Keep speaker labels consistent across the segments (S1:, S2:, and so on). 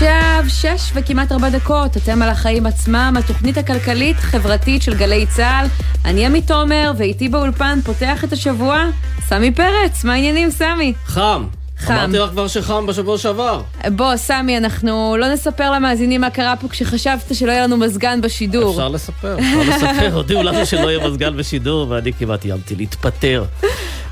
S1: עכשיו שש וכמעט ארבע דקות, אתם על החיים עצמם, התוכנית הכלכלית-חברתית של גלי צה"ל. אני עמית תומר, ואיתי באולפן פותח את השבוע, סמי פרץ. מה העניינים, סמי?
S2: חם.
S1: חם.
S2: אמרתי לך כבר שחם בשבוע שעבר.
S1: בוא, סמי, אנחנו לא נספר למאזינים מה קרה פה כשחשבת שלא יהיה לנו מזגן בשידור.
S2: אפשר לספר, אפשר לספר. הודיעו לנו שלא יהיה מזגן בשידור, ואני כמעט איימתי להתפטר.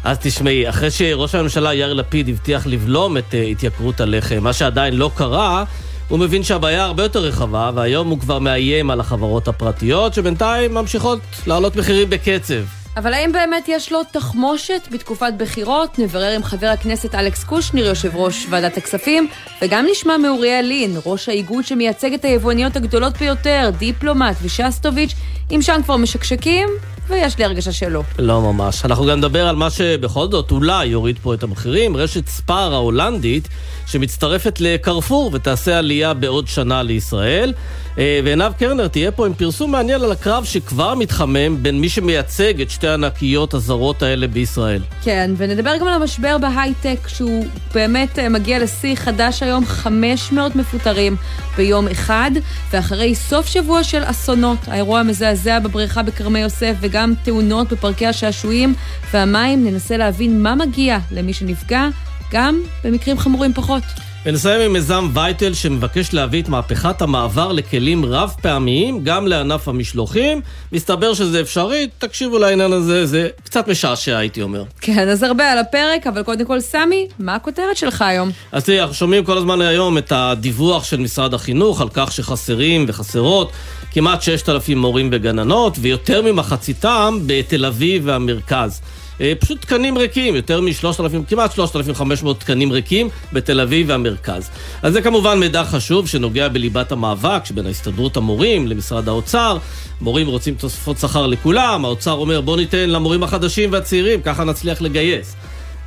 S2: אז תשמעי, אחרי שראש הממשלה יאיר לפיד הבטיח לבלום את אה, התייקרות הלחם, מה שעדיין לא קרה, הוא מבין שהבעיה הרבה יותר רחבה, והיום הוא כבר מאיים על החברות הפרטיות, שבינתיים ממשיכות להעלות מחירים בקצב.
S1: אבל האם באמת יש לו תחמושת בתקופת בחירות? נברר עם חבר הכנסת אלכס קושניר, יושב ראש ועדת הכספים, וגם נשמע מאוריאל לין, ראש האיגוד שמייצג את היבואניות הגדולות ביותר, דיפלומט ושסטוביץ', אם שם כבר משקשקים, ויש לי הרגשה שלא.
S2: לא ממש. אנחנו גם נדבר על מה שבכל זאת אולי יוריד פה את המחירים, רשת ספאר ההולנדית, שמצטרפת לקרפור ותעשה עלייה בעוד שנה לישראל. אה, ועינב קרנר תהיה פה עם פרסום מעניין על הקרב שכבר מתחמם בין מי שמייצג את שתי הענקיות הזרות האלה בישראל.
S1: כן, ונדבר גם על המשבר בהייטק, שהוא באמת אה, מגיע לשיא חדש היום, 500 מפוטרים ביום אחד, ואחרי סוף שבוע של אסונות, האירוע המזעזע בבריכה בכרמי יוסף וגם תאונות בפארקי השעשועים והמים, ננסה להבין מה מגיע למי שנפגע, גם במקרים חמורים פחות.
S2: ונסיים עם מיזם וייטל שמבקש להביא את מהפכת המעבר לכלים רב פעמיים גם לענף המשלוחים. מסתבר שזה אפשרי, תקשיבו לעניין הזה, זה קצת משעשע הייתי אומר.
S1: כן, אז הרבה על הפרק, אבל קודם כל, סמי, מה הכותרת שלך היום?
S2: אז תראי, אנחנו שומעים כל הזמן היום את הדיווח של משרד החינוך על כך שחסרים וחסרות כמעט 6,000 מורים וגננות, ויותר ממחציתם בתל אביב והמרכז. אה, פשוט תקנים ריקים, יותר מ-3,000, כמעט 3,500 תקנים ריקים בתל אביב והמרכז. אז זה כמובן מידע חשוב שנוגע בליבת המאבק שבין ההסתדרות המורים למשרד האוצר. מורים רוצים תוספות שכר לכולם, האוצר אומר בוא ניתן למורים החדשים והצעירים, ככה נצליח לגייס.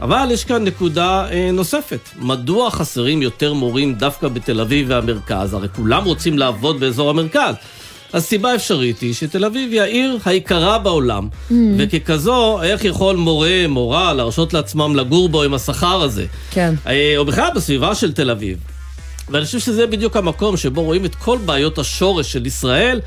S2: אבל יש כאן נקודה אה, נוספת. מדוע חסרים יותר מורים דווקא בתל אביב והמרכז? הרי כולם רוצים לעבוד באזור המרכז. אז סיבה אפשרית היא שתל אביב היא העיר היקרה בעולם, mm. וככזו, איך יכול מורה, מורה, להרשות לעצמם לגור בו עם השכר הזה?
S1: כן.
S2: אה, או בכלל בסביבה של תל אביב. ואני חושב שזה בדיוק המקום שבו רואים את כל בעיות השורש של ישראל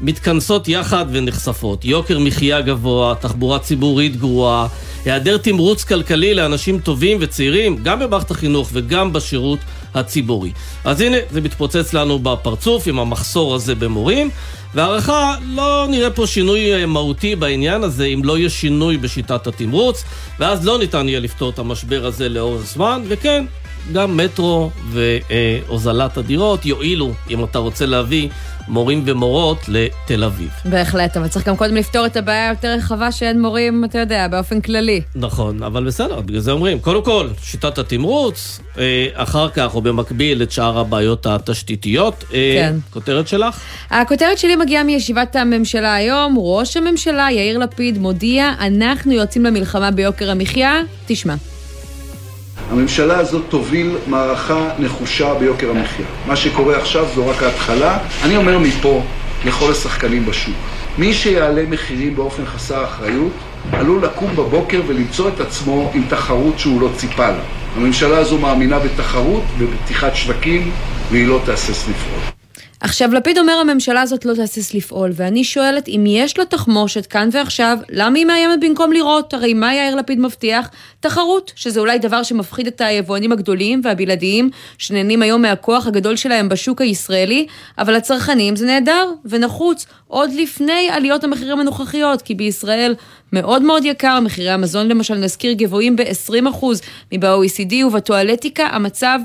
S2: מתכנסות יחד ונחשפות. יוקר מחיה גבוה, תחבורה ציבורית גרועה, היעדר תמרוץ כלכלי לאנשים טובים וצעירים, גם במערכת החינוך וגם בשירות הציבורי. אז הנה, זה מתפוצץ לנו בפרצוף עם המחסור הזה במורים, והערכה, לא נראה פה שינוי אה, מהותי בעניין הזה אם לא יהיה שינוי בשיטת התמרוץ, ואז לא ניתן יהיה לפתור את המשבר הזה לאורך זמן, וכן, גם מטרו והוזלת הדירות יועילו אם אתה רוצה להביא מורים ומורות לתל אביב.
S1: בהחלט, אבל צריך גם קודם לפתור את הבעיה היותר רחבה שאין מורים, אתה יודע, באופן כללי.
S2: נכון, אבל בסדר, בגלל זה אומרים, קודם כל, שיטת התמרוץ, אה, אחר כך, או במקביל, את שאר הבעיות התשתיתיות. אה,
S1: כן.
S2: כותרת שלך?
S1: הכותרת שלי מגיעה מישיבת הממשלה היום. ראש הממשלה יאיר לפיד מודיע, אנחנו יוצאים למלחמה ביוקר המחיה. תשמע.
S3: הממשלה הזאת תוביל מערכה נחושה ביוקר המחיה. מה שקורה עכשיו זו רק ההתחלה. אני אומר מפה לכל השחקנים בשוק, מי שיעלה מחירים באופן חסר אחריות, עלול לקום בבוקר ולמצוא את עצמו עם תחרות שהוא לא ציפה לה. הממשלה הזו מאמינה בתחרות ובפתיחת שווקים, והיא לא תהסס לפעול.
S1: עכשיו, לפיד אומר הממשלה הזאת לא תהסס לפעול, ואני שואלת אם יש לה תחמושת כאן ועכשיו, למה היא מאיימת במקום לראות? הרי מה יאיר לפיד מבטיח? תחרות, שזה אולי דבר שמפחיד את היבואנים הגדולים והבלעדיים, שנהנים היום מהכוח הגדול שלהם בשוק הישראלי, אבל לצרכנים זה נהדר ונחוץ, עוד לפני עליות המחירים הנוכחיות, כי בישראל מאוד מאוד יקר, מחירי המזון למשל, נזכיר, גבוהים ב-20% מב-OECD, ובטואלטיקה המצב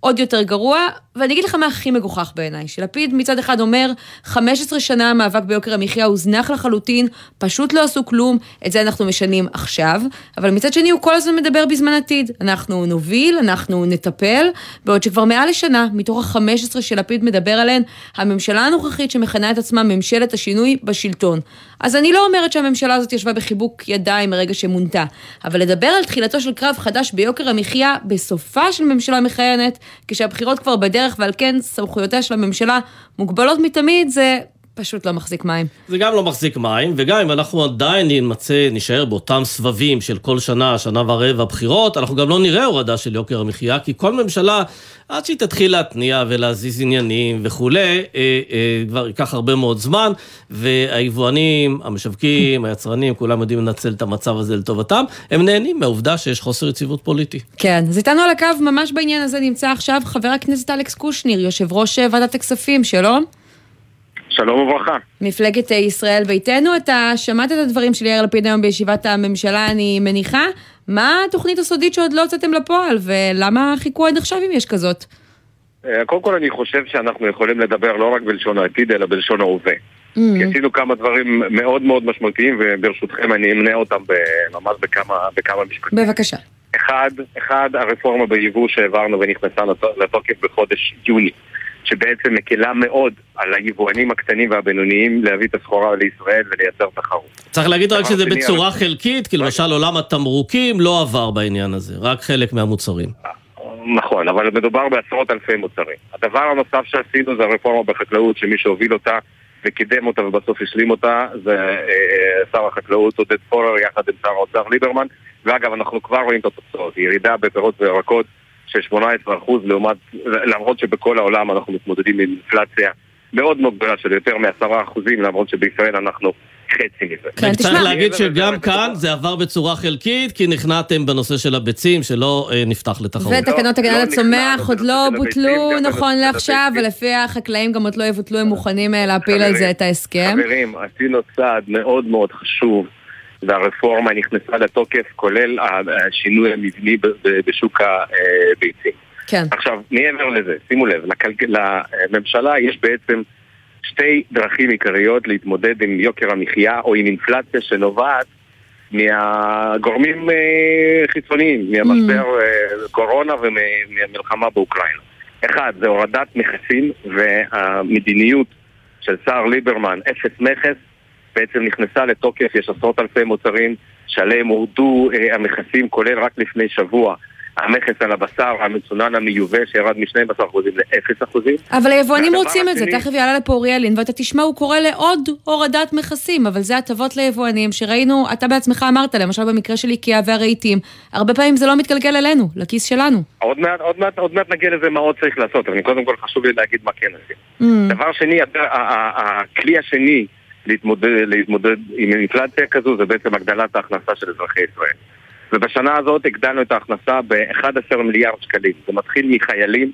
S1: עוד יותר גרוע, ואני אגיד לך מה הכי מגוחך בעיניי, שלפיד מצד אחד אומר, 15 שנה המאבק ביוקר המחיה הוזנח לחלוטין, פשוט לא עשו כלום, את זה אנחנו משנים עכשיו, אבל מצד שני הוא כל הזמן מדבר בזמן עתיד. אנחנו נוביל, אנחנו נטפל, בעוד שכבר מעל לשנה, מתוך ה-15 שלפיד מדבר עליהן, הממשלה הנוכחית שמכנה את עצמה ממשלת השינוי בשלטון. אז אני לא אומרת שהממשלה הזאת ישבה בחיבוק ידיים מרגע שמונתה, אבל לדבר על תחילתו של קרב חדש ביוקר המחיה בסופה של ממשלה מכהנת, כשהבחירות כבר בדרך ועל כן סמכויותיה של הממשלה מוגבלות מתמיד, זה פשוט לא מחזיק מים.
S2: זה גם לא מחזיק מים, וגם אם אנחנו עדיין נמצא, נישאר באותם סבבים של כל שנה, שנה ורבע בחירות, אנחנו גם לא נראה הורדה של יוקר המחיה, כי כל ממשלה, עד שהיא תתחיל להתניע ולהזיז עניינים וכולי, אה, אה, כבר ייקח הרבה מאוד זמן, והיבואנים, המשווקים, היצרנים, כולם יודעים לנצל את המצב הזה לטובתם, הם נהנים מהעובדה שיש חוסר יציבות פוליטי.
S1: כן, אז איתנו על הקו ממש בעניין הזה נמצא עכשיו חבר הכנסת אלכס קושניר, יושב ראש אה, ועדת הכספים, שלום.
S4: שלום וברכה.
S1: מפלגת אה, ישראל ביתנו, אתה שמעת את הדברים של יאיר לפיד היום בישיבת הממשלה, אני מניחה. מה התוכנית הסודית שעוד לא הוצאתם לפועל, ולמה חיכו עד עכשיו אם יש כזאת?
S4: אה, קודם כל אני חושב שאנחנו יכולים לדבר לא רק בלשון העתיד, אלא בלשון ההווה. Mm. כי עשינו כמה דברים מאוד מאוד משמעותיים, וברשותכם אני אמנה אותם ממש בכמה, בכמה משפטים.
S1: בבקשה.
S4: אחד, אחד, הרפורמה ביבוא שהעברנו ונכנסה לתוקף בחודש יוני. שבעצם מקלה מאוד על היבואנים הקטנים והבינוניים להביא את הסחורה לישראל ולייצר תחרות.
S2: צריך להגיד רק שזה בצורה חלקית, כי למשל עולם התמרוקים לא עבר בעניין הזה, רק חלק מהמוצרים.
S4: נכון, אבל מדובר בעשרות אלפי מוצרים. הדבר הנוסף שעשינו זה הרפורמה בחקלאות, שמי שהוביל אותה וקידם אותה ובסוף השלים אותה זה אה, אה, שר החקלאות עודד פורר יחד עם שר האוצר ליברמן ואגב אנחנו כבר רואים את התוצאות, ירידה בפירות וירקות של 18% לעומת, למרות שבכל העולם אנחנו מתמודדים עם אינפלציה מאוד מאוד גדולה של יותר מ-10% למרות שבישראל אנחנו חצי מזה.
S2: כן, צריך להגיד שגם כאן זה עבר בצורה חלקית, כי נכנעתם בנושא של הביצים, שלא אה, נפתח לתחרות.
S1: ותקנות הגנת לא הצומח עוד לא בוטלו נכון לעכשיו, ולפי החקלאים גם עוד לא יבוטלו, הם מוכנים אה, להפיל על זה את ההסכם.
S4: חברים, עשינו צעד מאוד מאוד חשוב. והרפורמה נכנסה לתוקף, כולל השינוי המבני בשוק הביצים.
S1: כן.
S4: עכשיו, מעבר לזה, שימו לב, לממשלה יש בעצם שתי דרכים עיקריות להתמודד עם יוקר המחיה או עם אינפלציה שנובעת מהגורמים אה, חיצוניים, מהמשבר mm. אה, קורונה ומהמלחמה באוקראינה. אחד, זה הורדת מכסים והמדיניות של שר ליברמן, אפס מכס, בעצם נכנסה לתוקף, יש עשרות אלפי מוצרים שעליהם הורדו אה, המכסים, כולל רק לפני שבוע. המכס על הבשר המצונן המיובא שירד מ-12% ל-0%.
S1: אבל היבואנים רוצים את זה, תכף יעלה לפה אוריאלין, ואתה תשמע, הוא קורא לעוד הורדת מכסים, אבל זה הטבות ליבואנים שראינו, אתה בעצמך אמרת, למשל במקרה של איקאה והרהיטים, הרבה פעמים זה לא מתגלגל אלינו, לכיס שלנו.
S4: עוד מעט, עוד מעט, עוד מעט נגיע לזה מה עוד צריך לעשות, אבל קודם כל חשוב לי להגיד מה כן עושים. Mm. דבר שני, הכלי השני להתמודד, להתמודד עם אינפלציה כזו זה בעצם הגדלת ההכנסה של אזרחי ישראל. ובשנה הזאת הגדלנו את ההכנסה ב-11 מיליארד שקלים. זה מתחיל מחיילים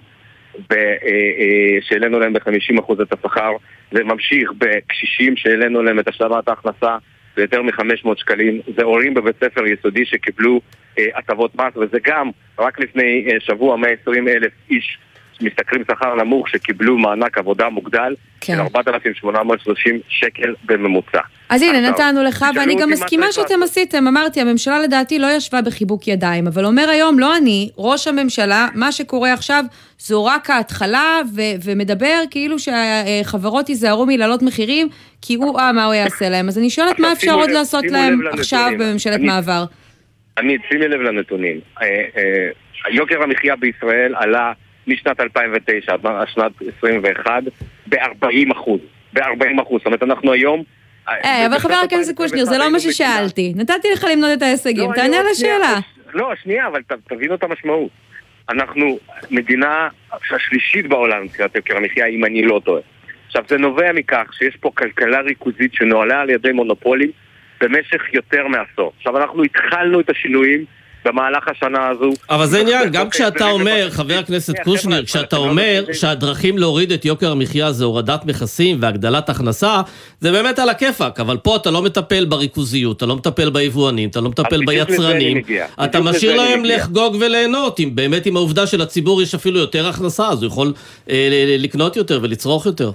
S4: אה, אה, שהעלינו להם ב-50% את השכר, זה ממשיך בקשישים שהעלינו להם את השלמת ההכנסה ביותר מ-500 שקלים, זה הורים בבית ספר יסודי שקיבלו אה, הטבות מס, וזה גם, רק לפני שבוע 120 אלף איש משתכרים שכר נמוך שקיבלו מענק עבודה מוגדל כן. של 4,830 שקל בממוצע.
S1: אז הנה, נתנו לך, ואני גם מסכימה שאתם עשיתם. אמרתי, הממשלה לדעתי לא ישבה בחיבוק ידיים, אבל אומר היום, לא אני, ראש הממשלה, מה שקורה עכשיו זו רק ההתחלה, ו- ומדבר כאילו שהחברות ייזהרו מלהעלות מחירים, כי הוא, אה, מה הוא יעשה להם. אז אני שואלת, מה אפשר עוד לעשות להם עכשיו בממשלת מעבר?
S4: עמית, שימי לב לנתונים. אה, אה, יוקר המחיה בישראל עלה משנת 2009 עד שנת 21 ב-40 אחוז. ב-40 אחוז. זאת אומרת, אנחנו היום...
S1: אה, אבל חבר הכנסת קושניר, זה לא מה ששאלתי. נתתי לך למנות את ההישגים, לא, תענה על השאלה.
S4: לא, שנייה, אבל תבינו את המשמעות. אנחנו מדינה השלישית בעולם מבחינת יוקר המחיה, אם אני לא טועה. עכשיו, זה נובע מכך שיש פה כלכלה ריכוזית שנוהלה על ידי מונופולים במשך יותר מעשור. עכשיו, אנחנו התחלנו את השינויים במהלך השנה הזו.
S2: אבל זה עניין, גם כשאתה אומר, חבר הכנסת קושניר, כשאתה אומר שהדרכים להוריד את יוקר המחיה זה הורדת מכסים והגדלת הכנסה, זה באמת על הכיפאק, אבל פה אתה לא מטפל בריכוזיות, אתה לא מטפל ביבואנים, אתה לא מטפל ביצרנים, אתה משאיר להם לחגוג וליהנות, אם באמת עם העובדה שלציבור יש אפילו יותר הכנסה, אז הוא יכול אה, לקנות יותר ולצרוך יותר.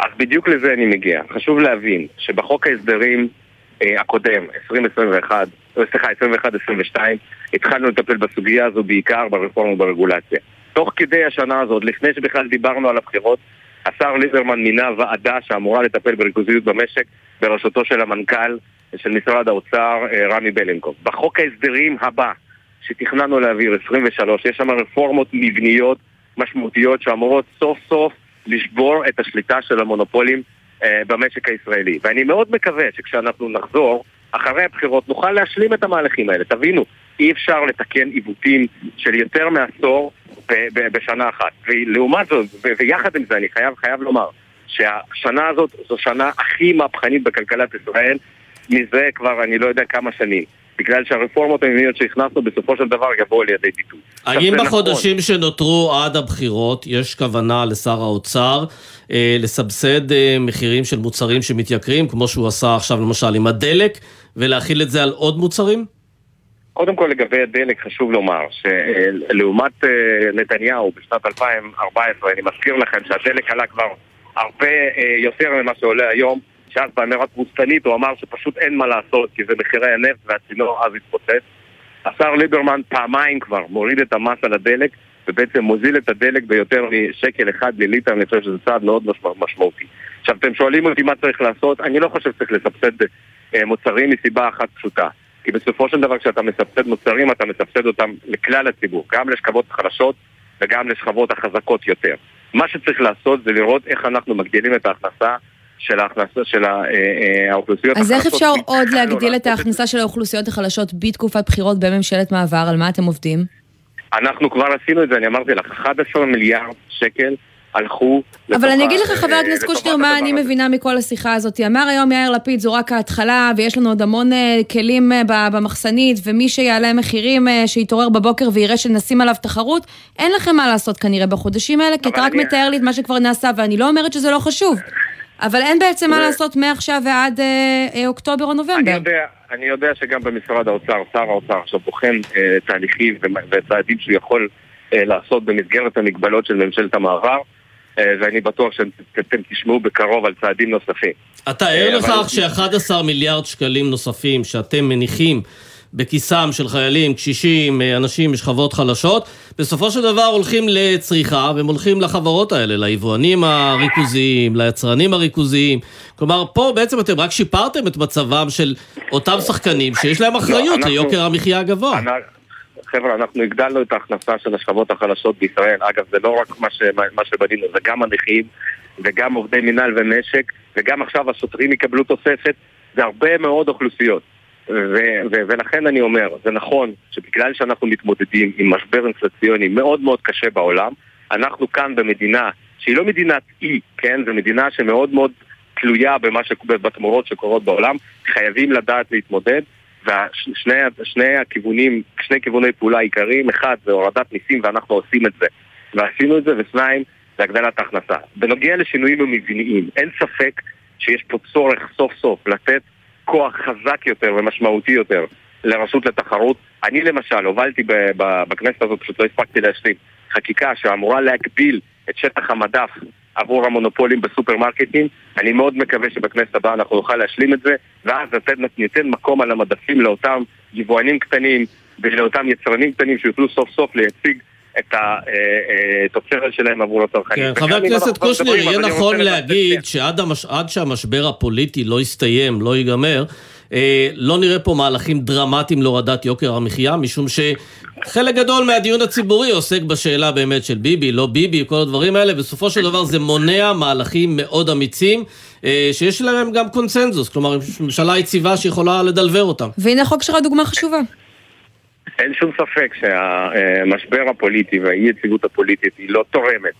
S4: אז בדיוק לזה אני מגיע. חשוב להבין שבחוק ההסדרים אה, הקודם, 2021, סליחה, 21-22, התחלנו לטפל בסוגיה הזו בעיקר ברפורמה ברגולציה. תוך כדי השנה הזאת, לפני שבכלל דיברנו על הבחירות, השר ליברמן מינה ועדה שאמורה לטפל בריכוזיות במשק בראשותו של המנכ"ל של משרד האוצר אה, רמי בלנקוב. בחוק ההסדרים הבא שתכננו להעביר, 23, יש שם רפורמות מבניות משמעותיות שאמורות סוף סוף לשבור את השליטה של המונופולים אה, במשק הישראלי. ואני מאוד מקווה שכשאנחנו נחזור, אחרי הבחירות, נוכל להשלים את המהלכים האלה. תבינו, אי אפשר לתקן עיוותים של יותר מעשור בשנה אחת. ולעומת זאת, ויחד עם זה, אני חייב, חייב לומר, שהשנה הזאת זו שנה הכי מהפכנית בכלכלת ישראל מזה כבר אני לא יודע כמה שנים. בגלל שהרפורמות המבניות שהכנסנו בסופו של דבר יבואו על ידי ביטוי.
S2: האם בחודשים נכון. שנותרו עד הבחירות יש כוונה לשר האוצר אה, לסבסד אה, מחירים של מוצרים שמתייקרים, כמו שהוא עשה עכשיו למשל עם הדלק, ולהכיל את זה על עוד מוצרים?
S4: קודם כל לגבי הדלק חשוב לומר שלעומת אה, נתניהו בשנת 2014, אני מזכיר לכם שהדלק עלה כבר הרבה אה, יותר ממה שעולה היום שאז באמירה תבוסתנית הוא אמר שפשוט אין מה לעשות כי זה מחירי הנפט והצינור אז התפוצץ. השר ליברמן פעמיים כבר מוריד את המס על הדלק ובעצם מוזיל את הדלק ביותר משקל אחד לליטר, אני חושב שזה צעד מאוד משמעותי. עכשיו, אתם שואלים אותי מה צריך לעשות, אני לא חושב שצריך לסבסד אה, מוצרים מסיבה אחת פשוטה. כי בסופו של דבר כשאתה מסבסד מוצרים, אתה מסבסד אותם לכלל הציבור, גם לשכבות החלשות וגם לשכבות החזקות יותר. מה שצריך לעשות זה לראות איך אנחנו מגדילים את ההכנסה של ההכנסה של אה, אה, האוכלוסיות
S1: החלשות. אז איך אפשר עוד להגדיל את ההכנסה של האוכלוסיות החלשות בתקופת בחירות בממשלת מעבר? על מה אתם עובדים?
S4: אנחנו כבר עשינו את זה, אני אמרתי לך, 11 מיליארד שקל הלכו
S1: אבל אני אגיד לך, חבר הכנסת קושניר, מה אני מבינה מכל השיחה הזאת. אמר היום יאיר לפיד, זו רק ההתחלה, ויש לנו עוד המון אה, כלים במחסנית, ומי שיעלה מחירים, שיתעורר בבוקר ויראה שנשים עליו תחרות, אין לכם מה לעשות כנראה בחודשים האלה, כי אתה רק מתאר לי את מה שכבר נעשה, ואני לא אומרת שזה לא חשוב. אבל אין בעצם מה לעשות מעכשיו ועד אה, אה, אוקטובר או נובמבר.
S4: אני יודע, אני יודע שגם במשרד האוצר, שר האוצר עכשיו בוחן אה, תהליכים וצעדים שהוא יכול אה, לעשות במסגרת המגבלות של ממשלת המעבר. ואני בטוח שאתם תשמעו בקרוב על צעדים נוספים.
S2: אתה ער לכך ש-11 מיליארד שקלים נוספים שאתם מניחים בכיסם של חיילים, קשישים, אה, אנשים משכבות חלשות, בסופו של דבר הולכים לצריכה והם הולכים לחברות האלה, ליבואנים הריכוזיים, ליצרנים הריכוזיים. כלומר, פה בעצם אתם רק שיפרתם את מצבם של אותם שחקנים שיש להם אחריות לא, ליוקר המחיה הגבוה.
S4: חבר'ה, אנחנו הגדלנו את ההכנסה של השכבות החלשות בישראל. אגב, זה לא רק מה, ש, מה שבנינו, זה גם הנכים וגם עובדי מינהל ומשק, וגם עכשיו השוטרים יקבלו תוספת. זה הרבה מאוד אוכלוסיות. ו- ו- ולכן אני אומר, זה נכון שבגלל שאנחנו מתמודדים עם משבר אינפלציוני מאוד מאוד קשה בעולם, אנחנו כאן במדינה שהיא לא מדינת אי, כן? זו מדינה שמאוד מאוד תלויה במה ש... בתמורות שקורות בעולם, חייבים לדעת להתמודד, ושני הכיוונים, שני כיווני פעולה עיקריים, אחד זה הורדת מיסים ואנחנו עושים את זה, ועשינו את זה, ושניים זה הגדלת ההכנסה. בנוגע לשינויים המבניים, אין ספק שיש פה צורך סוף סוף לתת כוח חזק יותר ומשמעותי יותר לרשות לתחרות. אני למשל הובלתי בכנסת הזאת, פשוט לא הספקתי להשלים, חקיקה שאמורה להגביל את שטח המדף עבור המונופולים בסופרמרקטים. אני מאוד מקווה שבכנסת הבאה אנחנו נוכל להשלים את זה, ואז ניתן מקום על המדפים לאותם יבואנים קטנים ולאותם יצרנים קטנים שיוכלו סוף סוף להציג את התוצרת אה, אה, שלהם עבור הצרכנים.
S2: כן, חבר הכנסת קושניר, יהיה נכון להגיד שעד שהמשבר הפוליטי לא יסתיים, לא ייגמר, אה, לא נראה פה מהלכים דרמטיים להורדת יוקר המחיה, משום שחלק גדול מהדיון הציבורי עוסק בשאלה באמת של ביבי, לא ביבי, כל הדברים האלה, בסופו של דבר זה מונע מהלכים מאוד אמיצים, שיש להם גם קונצנזוס, כלומר ממשלה יציבה שיכולה לדלבר אותם.
S1: והנה החוק שלך דוגמה חשובה.
S4: אין שום ספק שהמשבר הפוליטי והאי יציבות הפוליטית היא לא תורמת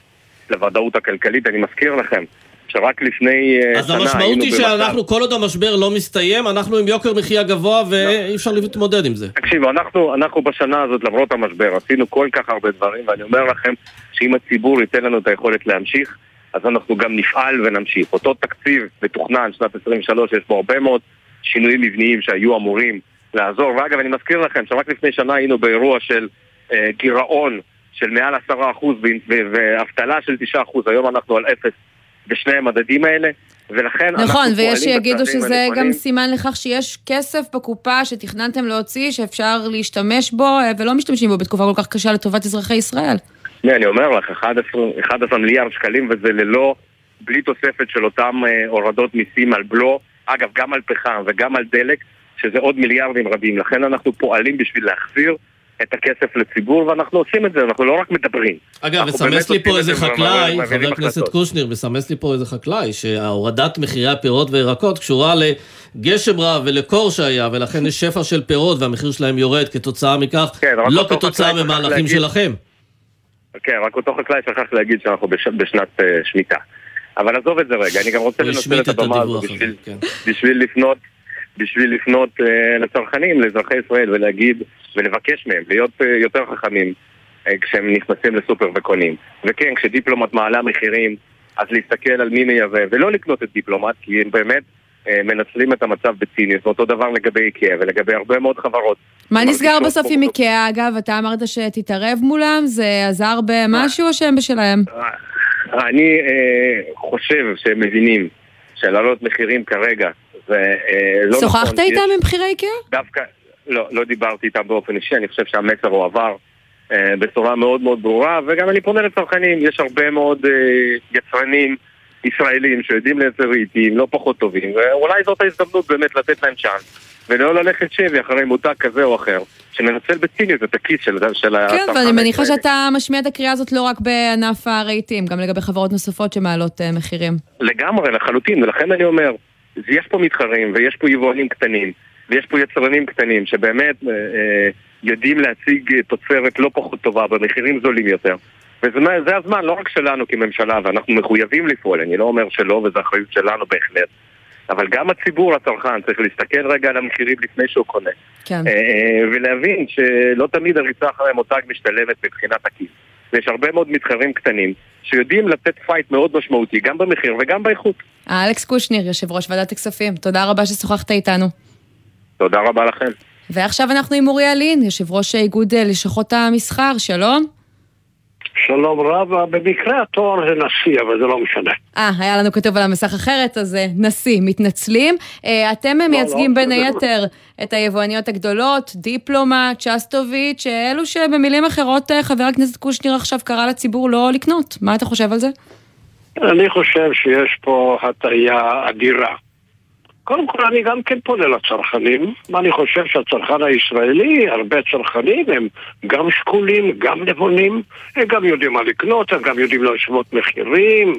S4: לוודאות הכלכלית. אני מזכיר לכם שרק לפני אה,
S2: אז
S4: שנה היינו
S2: המשמעות היא
S4: במצב...
S2: שאנחנו, כל עוד המשבר לא מסתיים, אנחנו עם יוקר מחיה גבוה ואי אפשר להתמודד עם זה.
S4: תקשיבו, אנחנו, אנחנו בשנה הזאת, למרות המשבר, עשינו כל כך הרבה דברים, ואני אומר לכם שאם הציבור ייתן לנו את היכולת להמשיך, אז אנחנו גם נפעל ונמשיך. אותו תקציב מתוכנן, שנת 23, יש בו הרבה מאוד שינויים מבניים שהיו אמורים לעזור. ואגב, אני מזכיר לכם שרק לפני שנה היינו באירוע של אה, גירעון של מעל 10% ואבטלה של 9%, היום אנחנו על 0 בשני המדדים האלה. ולכן
S1: נכון,
S4: אנחנו
S1: ויש
S4: פועלים
S1: שיגידו
S4: בצעדים
S1: שזה
S4: הנכונים.
S1: גם סימן לכך שיש כסף בקופה שתכננתם להוציא, שאפשר להשתמש בו, אה, ולא משתמשים בו בתקופה כל כך קשה לטובת אזרחי ישראל.
S4: לא, אני אומר לך, 11, 11 מיליארד שקלים וזה ללא, בלי תוספת של אותם אה, הורדות מיסים על בלו, אגב, גם על פחם וגם על דלק, שזה עוד מיליארדים רבים. לכן אנחנו פועלים בשביל להחזיר את הכסף לציבור, ואנחנו עושים את זה, אנחנו לא רק מדברים.
S2: אגב, מסמס לי פה איזה חקלאי, חבר הכנסת. קושניר, מסמס לי פה איזה חקלאי, שהורדת מחירי הפירות והירקות קשורה לגשם רב ולקור שהיה, ולכן יש שפע של פירות והמחיר שלהם יורד כתוצאה מכך,
S4: כן,
S2: לא כתוצאה ממהלכים. שלכם.
S4: כן, רק אותו חקלאי שכח להגיד שאנחנו בש, בשנת uh, שמיטה. אבל עזוב את זה רגע, אני גם רוצה לנצל את הבמה
S2: הזה,
S4: בשביל,
S2: כן.
S4: בשביל לפנות, בשביל לפנות uh, לצרכנים, לאזרחי ישראל, ולהגיד, ולבקש מהם להיות uh, יותר חכמים uh, כשהם נכנסים לסופר וקונים. וכן, כשדיפלומט מעלה מחירים, אז להסתכל על מי מייבא, ולא לקנות את דיפלומט, כי הם באמת uh, מנצלים את המצב בציניות, ואותו דבר לגבי איקאה ולגבי הרבה מאוד חברות.
S1: מה נסגר בסוף עם איקאה? אגב, אתה אמרת שתתערב מולם, זה עזר במשהו או שהם בשלהם?
S4: אני אה, חושב שהם מבינים שלהעלות מחירים כרגע זה אה, לא נכון.
S1: שוחחת איתם עם בכירי איקאה?
S4: דווקא, לא, לא דיברתי איתם באופן אישי, אני חושב שהמסר הועבר אה, בצורה מאוד מאוד ברורה, וגם אני פונה לצרכנים, יש הרבה מאוד אה, יצרנים ישראלים שיודעים לייצר רהיטים לא פחות טובים, ואולי זאת ההזדמנות באמת לתת להם צ'אנס. ולא ללכת שבי אחרי מותג כזה או אחר, שמנצל בציניות את הכיס של, של
S1: כן,
S4: הצרכן
S1: ואני מניחה. שאתה משמיע את הקריאה הזאת לא רק בענף הרהיטים, גם לגבי חברות נוספות שמעלות אה, מחירים.
S4: לגמרי, לחלוטין, ולכן אני אומר, יש פה מתחרים ויש פה יבואנים קטנים ויש פה יצרנים קטנים שבאמת אה, אה, יודעים להציג אה, תוצרת לא פחות טובה במחירים זולים יותר. וזה זה הזמן, לא רק שלנו כממשלה, ואנחנו מחויבים לפעול, אני לא אומר שלא, וזו אחריות שלנו בהחלט. אבל גם הציבור, הצרכן, צריך להסתכל רגע על המחירים לפני שהוא קונה.
S1: כן.
S4: אה, ולהבין שלא תמיד הריצה אחרי מותג משתלמת מבחינת הכיס. ויש הרבה מאוד מתחרים קטנים שיודעים לתת fight מאוד משמעותי, גם במחיר וגם באיכות.
S1: אלכס קושניר, יושב ראש ועדת הכספים, תודה רבה ששוחחת איתנו.
S4: תודה רבה לכם.
S1: ועכשיו אנחנו עם אוריאל לין, יושב ראש איגוד אה, לשכות המסחר, שלום.
S5: שלום רב, במקרה התואר זה נשיא, אבל זה לא משנה.
S1: אה, היה לנו כתוב על המסך אחרת, אז אה, נשיא, מתנצלים. אה, אתם אה, מייצגים
S5: לא,
S1: בין
S5: זה-
S1: היתר את היבואניות הגדולות, דיפלומט, שסטוביץ', אלו שבמילים אחרות אה, חבר הכנסת קושניר עכשיו קרא לציבור לא לקנות. מה אתה חושב על זה?
S5: אני חושב שיש פה הטעיה אדירה. קודם כל, אני גם כן פונה לצרכנים, ואני חושב שהצרכן הישראלי, הרבה צרכנים הם גם שקולים, גם נבונים, הם גם יודעים מה לקנות, הם גם יודעים להשוות מחירים.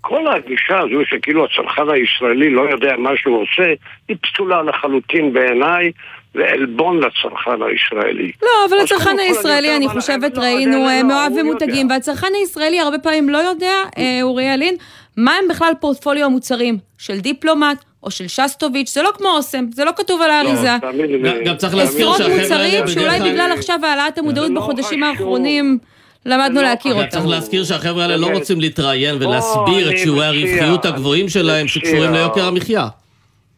S5: כל הגישה הזו שכאילו הצרכן הישראלי לא יודע מה שהוא עושה, היא פסולה לחלוטין בעיניי, ועלבון לצרכן הישראלי.
S1: לא, אבל הצרכן הישראלי,
S5: אני
S1: חושבת,
S5: לא,
S1: ראינו
S5: לא,
S1: אה,
S5: לא,
S1: מאוהב ומותגים,
S5: יודע.
S1: והצרכן הישראלי הרבה פעמים לא יודע, אה, אוריאל לין, מה הם בכלל פורטפוליו המוצרים של דיפלומט או של שסטוביץ', זה לא כמו אוסם, זה לא כתוב על האריזה.
S5: לא, תאמין לי,
S2: גם- צריך להזכיר
S1: עשרות
S2: שהחבר'ה האלה
S1: מוצרים
S2: בדרך
S1: שאולי בגלל עכשיו העלאת המודעות
S5: לא
S1: בחודשים. האחרונים למדנו
S5: לא
S1: להכיר אותם.
S2: צריך להזכיר שהחבר'ה האלה לא. רוצים להתראיין ולהסביר את שיעורי הרווחיות הגבוהים שלהם. שקשורים ליוקר המחיה.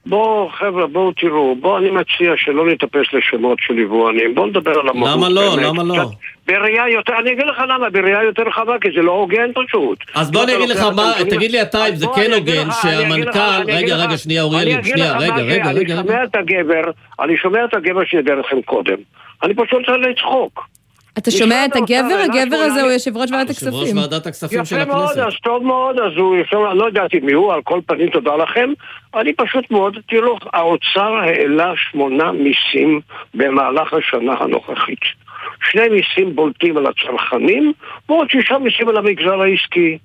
S5: בואו, חבר'ה, בואו תראו, בואו אני מציע שלא נתאפס לשמות של יבואנים, בואו נדבר על המהות.
S2: למה לא?
S5: באמת.
S2: למה לא?
S5: בראייה יותר, אני אגיד לך למה, בראייה יותר רחבה, כי זה לא הוגן פשוט.
S2: אז בוא אני אגיד לך מה, תגיד לי אתה אם זה כן הוגן שהמנכ"ל, רגע,
S5: לך-
S2: רגע, שנייה, אוריאל,
S5: אני אגיד
S2: שנייה, רגע, רגע, רגע,
S5: אני
S2: רגע.
S5: שומע את הגבר, אני שומע את הגבר שדיבר לכם קודם. אני פשוט רוצה לצחוק.
S1: אתה שומע את הגבר? הגבר הזה הוא יושב ראש ועדת
S2: יושב ראש
S1: הכספים.
S2: ועדת הכספים של
S5: יפה מאוד,
S2: הכנסת.
S5: אז טוב מאוד, אז הוא יושב, לא ידעתי מי הוא, על כל פנים תודה לכם. אני פשוט מאוד, תראו, האוצר העלה שמונה מיסים במהלך השנה הנוכחית. שני מיסים בולטים על הצרכנים, ועוד שישה מיסים על המגזר העסקי.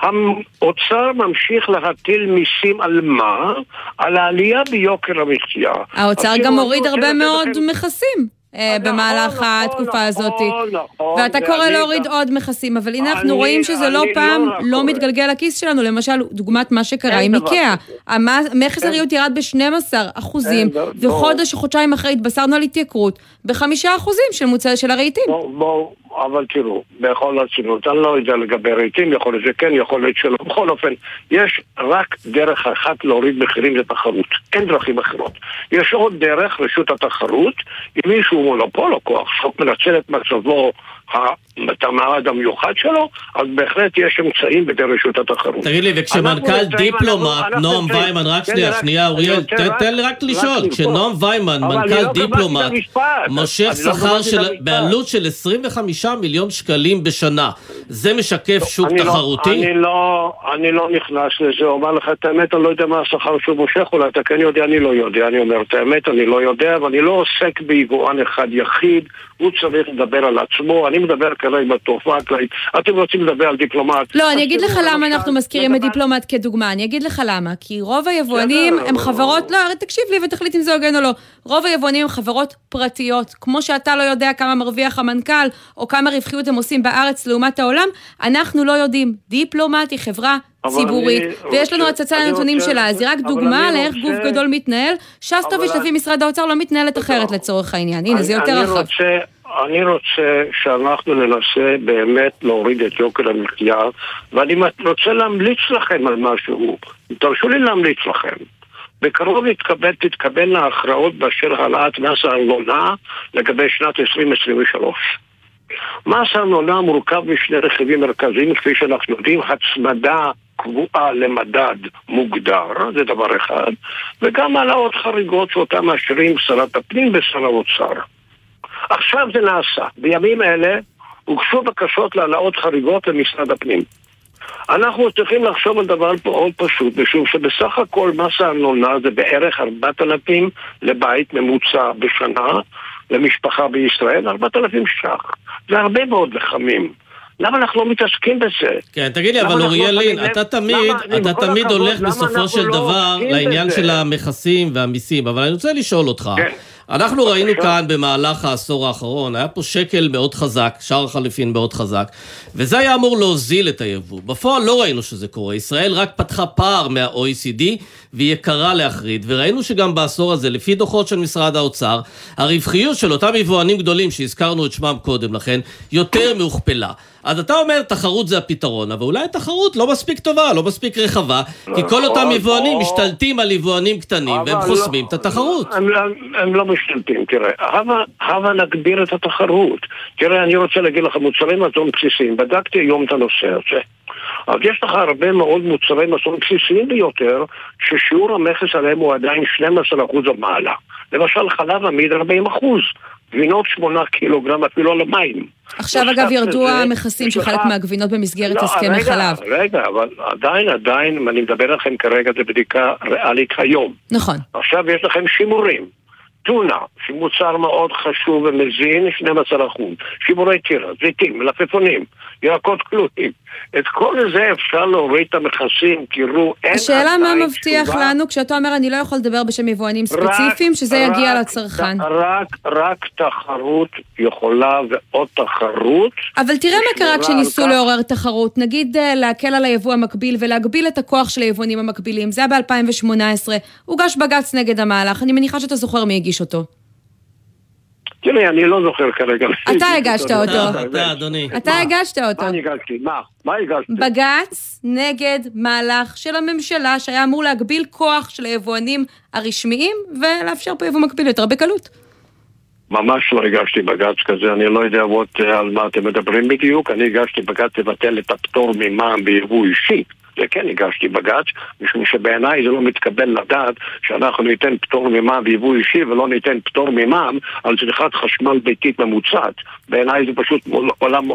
S5: האוצר ממשיך להטיל מיסים על מה? על העלייה ביוקר המחיה.
S1: האוצר גם הוריד הרבה מאוד מכסים. אה, במהלך התקופה הזאת. ואתה קורא להוריד עוד מכסים, אבל הנה אנחנו רואים שזה לא, לא פעם לא מתגלגל לכיס שלנו, למשל, דוגמת מה שקרה עם איקאה. המכס הריהוט ירד ב-12 אחוזים, וחודש או חודשיים אחרי התבשרנו על התייקרות בחמישה אחוזים של הרהיטים.
S5: אבל תראו, בכל הרצינות, אני לא יודע לגבי רהיטים, יכול להיות שכן, יכול להיות שלא. בכל אופן, יש רק דרך אחת להוריד מחירים לתחרות. אין דרכים אחרות. יש עוד דרך, רשות התחרות, אם מישהו מונופול או כוח שוק מנצל את מצבו את המעמד המיוחד שלו, אז בהחלט יש אמצעים בידי רשות התחרות.
S2: תגיד לי, וכשמנכ"ל דיפלומט, נועם ויימן, רק שנייה, שנייה, אוריאל, תן לי רק לשאול, כשנועם ויימן, מנכ"ל לא דיפלומט, מושך לא שכר בעלות של 25 מיליון שקלים בשנה, זה משקף שוק לא- תחרותי?
S5: אני לא נכנס לזה, אומר לך את האמת, אני לא יודע מה השכר שהוא מושך, אולי אתה כן יודע, אני לא יודע, אני אומר את האמת, אני לא יודע, ואני לא עוסק ביבואן אחד יחיד, הוא צריך לדבר על עצמו, אני מדבר כרגע בתופעה הכללית. אתם רוצים לדבר על דיפלומט?
S1: לא, אני אגיד לך למה אנחנו מזכירים את דיפלומט כדוגמה. אני אגיד לך למה. כי רוב היבואנים הם חברות, לא, תקשיב לי ותחליט אם זה הוגן או לא. רוב היבואנים הם חברות פרטיות. כמו שאתה לא יודע כמה מרוויח המנכ"ל, או כמה רווחיות הם עושים בארץ לעומת העולם, אנחנו לא יודעים. דיפלומט היא חברה ציבורית, ויש לנו הצצה לנתונים שלה, אז היא רק דוגמה לאיך גוף גדול מתנהל. שסטוביץ' לפי משרד האוצר לא מתנהלת אחרת לצורך העניין. הנה, זה יותר רחב.
S5: אני רוצה שאנחנו ננסה באמת להוריד את יוקר המחיה, ואני רוצה להמליץ לכם על משהו. תרשו לי להמליץ לכם. בקרוב יתקבל, תתקבלנה הכרעות באשר העלאת מס הארנונה לגבי שנת 2023. מס הארנונה מורכב משני רכיבים מרכזיים, כפי שאנחנו יודעים, הצמדה קבועה למדד מוגדר, זה דבר אחד, וגם העלאות חריגות שאותן מאשרים שרת הפנים ושר האוצר. עכשיו זה נעשה. בימים אלה הוגשו בקשות להעלאות חריגות למשרד הפנים. אנחנו צריכים לחשוב על דבר מאוד פשוט, משום שבסך הכל מס הארנונה זה בערך 4,000 לבית ממוצע בשנה, למשפחה בישראל, 4,000 ש"ח. זה הרבה מאוד לחמים. למה אנחנו לא מתעסקים בזה?
S2: כן, תגיד לי, אבל לא אוריאל לין, אתה תמיד, אתה תמיד הולך בסופו של לא דבר לעניין של המכסים והמיסים, אבל אני רוצה לשאול אותך. כן. אנחנו ראינו כאן במהלך העשור האחרון, היה פה שקל מאוד חזק, שער החליפין מאוד חזק, וזה היה אמור להוזיל את היבוא. בפועל לא ראינו שזה קורה, ישראל רק פתחה פער מה-OECD והיא יקרה להחריד, וראינו שגם בעשור הזה, לפי דוחות של משרד האוצר, הרווחיות של אותם יבואנים גדולים שהזכרנו את שמם קודם לכן, יותר מהוכפלה. אז אתה אומר תחרות זה הפתרון, אבל אולי התחרות לא מספיק טובה, לא מספיק רחבה, כי כל אותם נכון, יבואנים משתלטים על יבואנים קטנים והם חוסמים את התחרות.
S5: לא- הם לא משתלטים, תראה, הבה נגביר את התחרות. תראה, אני רוצה להגיד לך, מוצרי מזון בסיסיים, בדקתי היום את הנושא הזה. אז יש לך הרבה מאוד מוצרי מזון בסיסיים ביותר, ששיעור המכס עליהם הוא עדיין 12% ומעלה. למשל חלב עמיד 40%. גבינות שמונה קילוגרם אפילו על המים.
S1: עכשיו אגב ירדו המכסים של חלק מהגבינות במסגרת לא, הסכמי חלב.
S5: רגע, אבל עדיין, עדיין, אני מדבר לכם כרגע, זה בדיקה ריאלית היום.
S1: נכון.
S5: עכשיו יש לכם שימורים. טונה, שמוצר מאוד חשוב ומזין, 12 אחוז. שימורי טירה, זיתים, מלפפונים, ירקות כלואים. את כל זה אפשר להוריד את המכסים, תראו, אין
S1: השאלה מה מבטיח תשובה. לנו כשאתה אומר אני לא יכול לדבר בשם יבואנים ספציפיים, שזה רק, יגיע לצרכן.
S5: רק, רק תחרות יכולה ועוד תחרות.
S1: אבל תראה מה קרה כשניסו כך... לעורר תחרות. נגיד אה, להקל על היבוא המקביל ולהגביל את הכוח של היבואנים המקבילים. זה היה ב-2018. הוגש בג"ץ נגד המהלך. אני מניחה שאתה זוכר מי הגיש אותו.
S5: תראי, אני לא זוכר כרגע.
S1: אתה הגשת אותו.
S2: אתה, אדוני.
S1: אתה הגשת אותו.
S5: מה אני הגשתי? מה? מה הגשתי?
S1: בג"ץ נגד מהלך של הממשלה שהיה אמור להגביל כוח של היבואנים הרשמיים ולאפשר פה יבוא מקביל יותר בקלות.
S5: ממש לא הגשתי בג"ץ כזה, אני לא יודע אה, על מה אתם מדברים בדיוק, אני הגשתי בג"ץ לבטל את הפטור ממע"מ ביבוא אישי. וכן הגשתי בג"ץ, משום שבעיניי זה לא מתקבל לדעת שאנחנו ניתן פטור ממע"מ ויבוא אישי ולא ניתן פטור ממע"מ על צריכת חשמל ביתית ממוצעת. בעיניי זה פשוט עולם,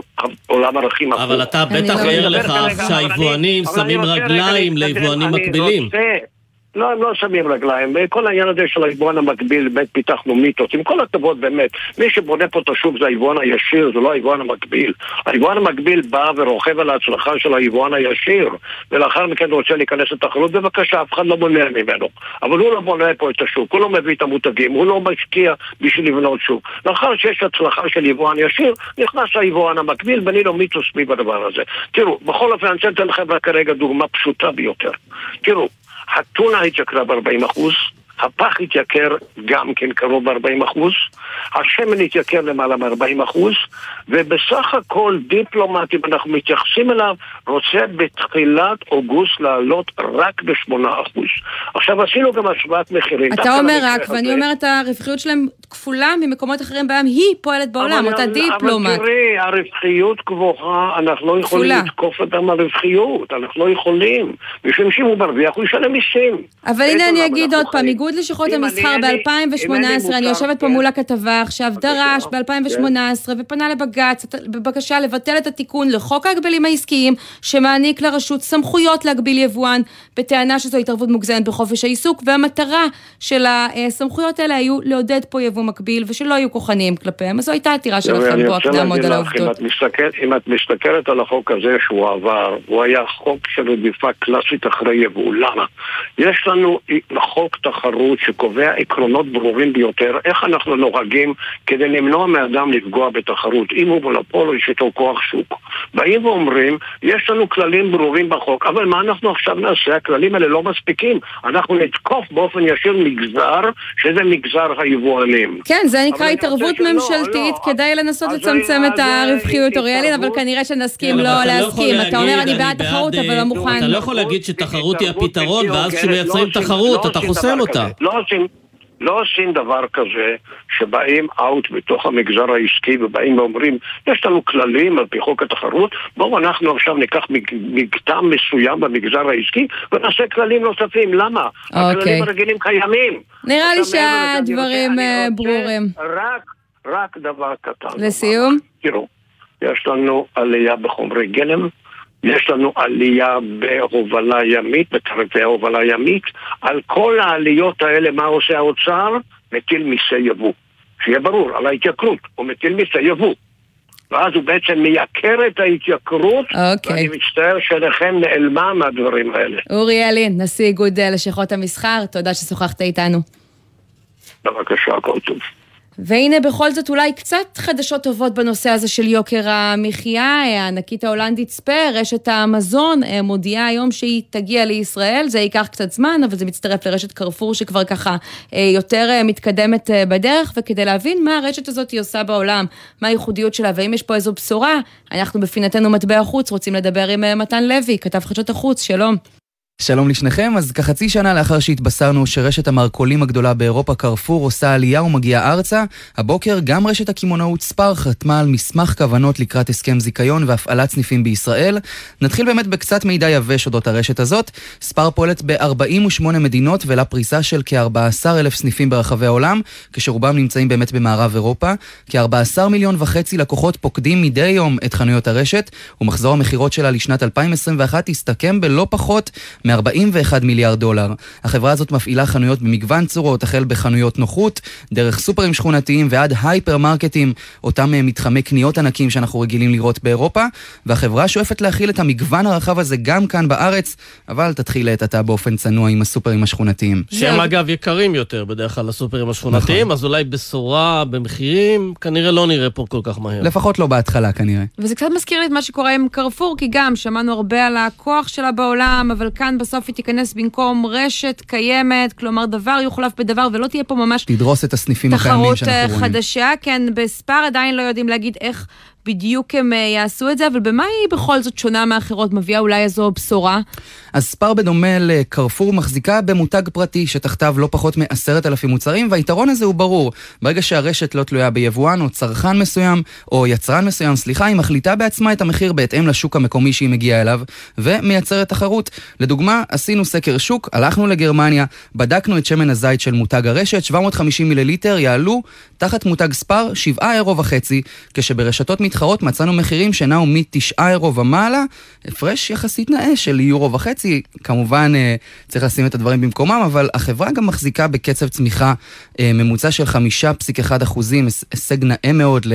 S5: עולם ערכים
S2: אבל אתה בטח לא ער לכך שהיבואנים שמים רגליים ליבואנים מקבילים.
S5: לא, לא שמים רגליים. וכל העניין הזה של היבואן המקביל, באמת פיתחנו מיתות. עם כל הכבוד, באמת, מי שבונה פה את השוק זה היבואן הישיר, זה לא היבואן המקביל. היבואן המקביל בא ורוכב על ההצלחה של היבואן הישיר, ולאחר מכן הוא רוצה להיכנס לתחרות, בבקשה, אף אחד לא מונע ממנו. אבל הוא לא בונה פה את השוק, הוא לא מביא את המותגים, הוא לא משקיע בשביל לבנות שוק. לאחר שיש הצלחה של יבואן ישיר, נכנס היבואן המקביל, בנינו מיתוס סביב הדבר הזה. תראו, בכל אופן, אני רוצה לתת לכם כרגע דוגמה פשוטה ביותר. תראו, הטונה התייקרה ב-40 אחוז, הפח התייקר גם כן קרוב ב-40 אחוז, השמן התייקר למעלה מ-40 אחוז, ובסך הכל דיפלומט, אם אנחנו מתייחסים אליו, רוצה בתחילת אוגוסט לעלות רק ב-8 אחוז. עכשיו עשינו גם השוואת מחירים.
S1: אתה אומר רק, ואני אומרת, הרווחיות שלהם כפולה ממקומות אחרים בעולם, היא פועלת בעולם, אותה דיפלומט.
S5: אבל תראי, הרווחיות גבוהה, אנחנו לא יכולים לתקוף אותם על רווחיות, אנחנו לא יכולים. משום שאם הוא מרוויח, הוא ישלם מיסים.
S1: אבל הנה אני אגיד עוד פעם, איגוד לשכות המסחר ב-2018, אני יושבת פה מול הכתבה עכשיו, דרש ב-2018 ופנה לבג"ץ בבקשה לבטל את התיקון לחוק ההגבלים העסקיים, שמעניק לרשות סמכויות להגביל יבואן, בטענה שזו התערבות מוגזמת בחופש העיסוק, והמטרה של הסמכויות האלה היו לעודד פה יבוא מקביל, ושלא יהיו כוחניים כלפיהם. אז זו הייתה עתירה שלכם פה, נעמוד על העובדות.
S5: אם את מסתכלת על החוק הזה שהוא עבר, הוא היה חוק של רדיפה קלאסית אחרי יבוא. למה? יש לנו חוק תחרות שקובע עקרונות ברורים ביותר, איך אנחנו נוהגים כדי למנוע מאדם לפגוע בתחרות. אם הוא מונופול, יש איתו כוח שוק. באים ואומרים, יש לנו כללים ברורים בחוק, אבל מה אנחנו עכשיו נעשה? הכללים האלה לא מספיקים. אנחנו נתקוף באופן ישיר מגזר, שזה מגזר היבואנים.
S1: כן, זה נקרא התערבות ממשלתית לא, כדי לנסות לצמצם את הרווחיות, אוריאלין, אבל כנראה שנסכים כן, לא, לא להסכים. אתה אומר, אני בעד תחרות, אבל לא מוכן.
S2: אתה לא יכול להגיד שתחרות היא הפתרון, ואז כשמייצרים תחרות, אתה חוסם אותה.
S5: לא עושים... לא עושים דבר כזה שבאים אאוט בתוך המגזר העסקי ובאים ואומרים יש לנו כללים על פי חוק התחרות בואו אנחנו עכשיו ניקח מקטע מסוים במגזר העסקי ונעשה כללים נוספים, למה? Okay. הכללים אוקיי. הרגילים קיימים.
S1: נראה לי שהדברים אה, ברורים.
S5: רק, רק דבר קטן.
S1: לסיום?
S5: תראו, יש לנו עלייה בחומרי גלם יש לנו עלייה בהובלה ימית, בתעריפי ההובלה הימית. על כל העליות האלה, מה עושה האוצר? מטיל מיסי יבוא. שיהיה ברור, על ההתייקרות, הוא מטיל מיסי יבוא. ואז הוא בעצם מייקר את ההתייקרות, okay. אוקיי. ואני מצטער שלכם נעלמה מהדברים האלה.
S1: אורי אלין, נשיא איגוד לשכות המסחר, תודה ששוחחת איתנו.
S5: בבקשה, הכל טוב.
S1: והנה בכל זאת אולי קצת חדשות טובות בנושא הזה של יוקר המחיה. הענקית ההולנדית ספייר, רשת המזון, אה, מודיעה היום שהיא תגיע לישראל. זה ייקח קצת זמן, אבל זה מצטרף לרשת קרפור שכבר ככה אה, יותר אה, מתקדמת בדרך. וכדי להבין מה הרשת הזאת היא עושה בעולם, מה הייחודיות שלה, ואם יש פה איזו בשורה, אנחנו בפינתנו מטבע חוץ רוצים לדבר עם מתן לוי, כתב חדשות החוץ, שלום.
S6: שלום לשניכם, אז כחצי שנה לאחר שהתבשרנו שרשת המרכולים הגדולה באירופה, קרפור, עושה עלייה ומגיעה ארצה, הבוקר גם רשת הקמעונאות ספר חתמה על מסמך כוונות לקראת הסכם זיכיון והפעלת סניפים בישראל. נתחיל באמת בקצת מידע יבש אודות הרשת הזאת. ספר פועלת ב-48 מדינות ולה פריסה של כ-14 אלף סניפים ברחבי העולם, כשרובם נמצאים באמת במערב אירופה. כ-14 מיליון וחצי לקוחות פוקדים מדי יום את חנויות הרשת, ומחזור המכירות שלה לשנת 2021 הסתכם בלא פחות מ-41 מיליארד דולר. החברה הזאת מפעילה חנויות במגוון צורות, החל בחנויות נוחות, דרך סופרים שכונתיים ועד הייפר-מרקטים, אותם אה, מתחמי קניות ענקים שאנחנו רגילים לראות באירופה, והחברה שואפת להכיל את המגוון הרחב הזה גם כאן בארץ, אבל תתחיל לעת עתה באופן צנוע עם הסופרים השכונתיים.
S2: שהם אגב יקרים יותר בדרך כלל הסופרים השכונתיים, נכון. אז אולי בשורה במחירים, כנראה לא נראה פה כל כך מהר.
S6: לפחות לא בהתחלה כנראה.
S1: וזה קצת מזכיר לי את מה שקורה עם קרפור, כי גם שמענו הרבה על הכוח שלה בעולם, אבל כאן כאן בסוף היא תיכנס במקום רשת קיימת, כלומר דבר יוחלף בדבר ולא תהיה פה ממש...
S6: תדרוס את הסניפים הקיימים שאנחנו
S1: רואים. תחרות חדשה, כן, בספר עדיין לא יודעים להגיד איך בדיוק הם אה, יעשו את זה, אבל במה היא בכל זאת שונה מאחרות? מביאה אולי איזו בשורה?
S6: אז ספר בדומה לקרפור מחזיקה במותג פרטי שתחתיו לא פחות מעשרת אלפים מוצרים, והיתרון הזה הוא ברור. ברגע שהרשת לא תלויה ביבואן או צרכן מסוים, או יצרן מסוים, סליחה, היא מחליטה בעצמה את המחיר בהתאם לשוק המקומי שהיא מגיעה אליו, ומייצרת תחרות. לדוגמה, עשינו סקר שוק, הלכנו לגרמניה, בדקנו את שמן הזית של מותג הרשת, 750 מיליליטר יעלו תחת מותג ספר 7 אירו וחצי, כשברשתות המתחרות מצאנו מחירים שנעו מ-9 אירו ומעלה, הפרש יחסית נאה של יורו וחצי. כמובן, אה, צריך לשים את הדברים במקומם, אבל החברה גם מחזיקה בקצב צמיחה אה, ממוצע של 5.1 אחוזים, הישג נאה מאוד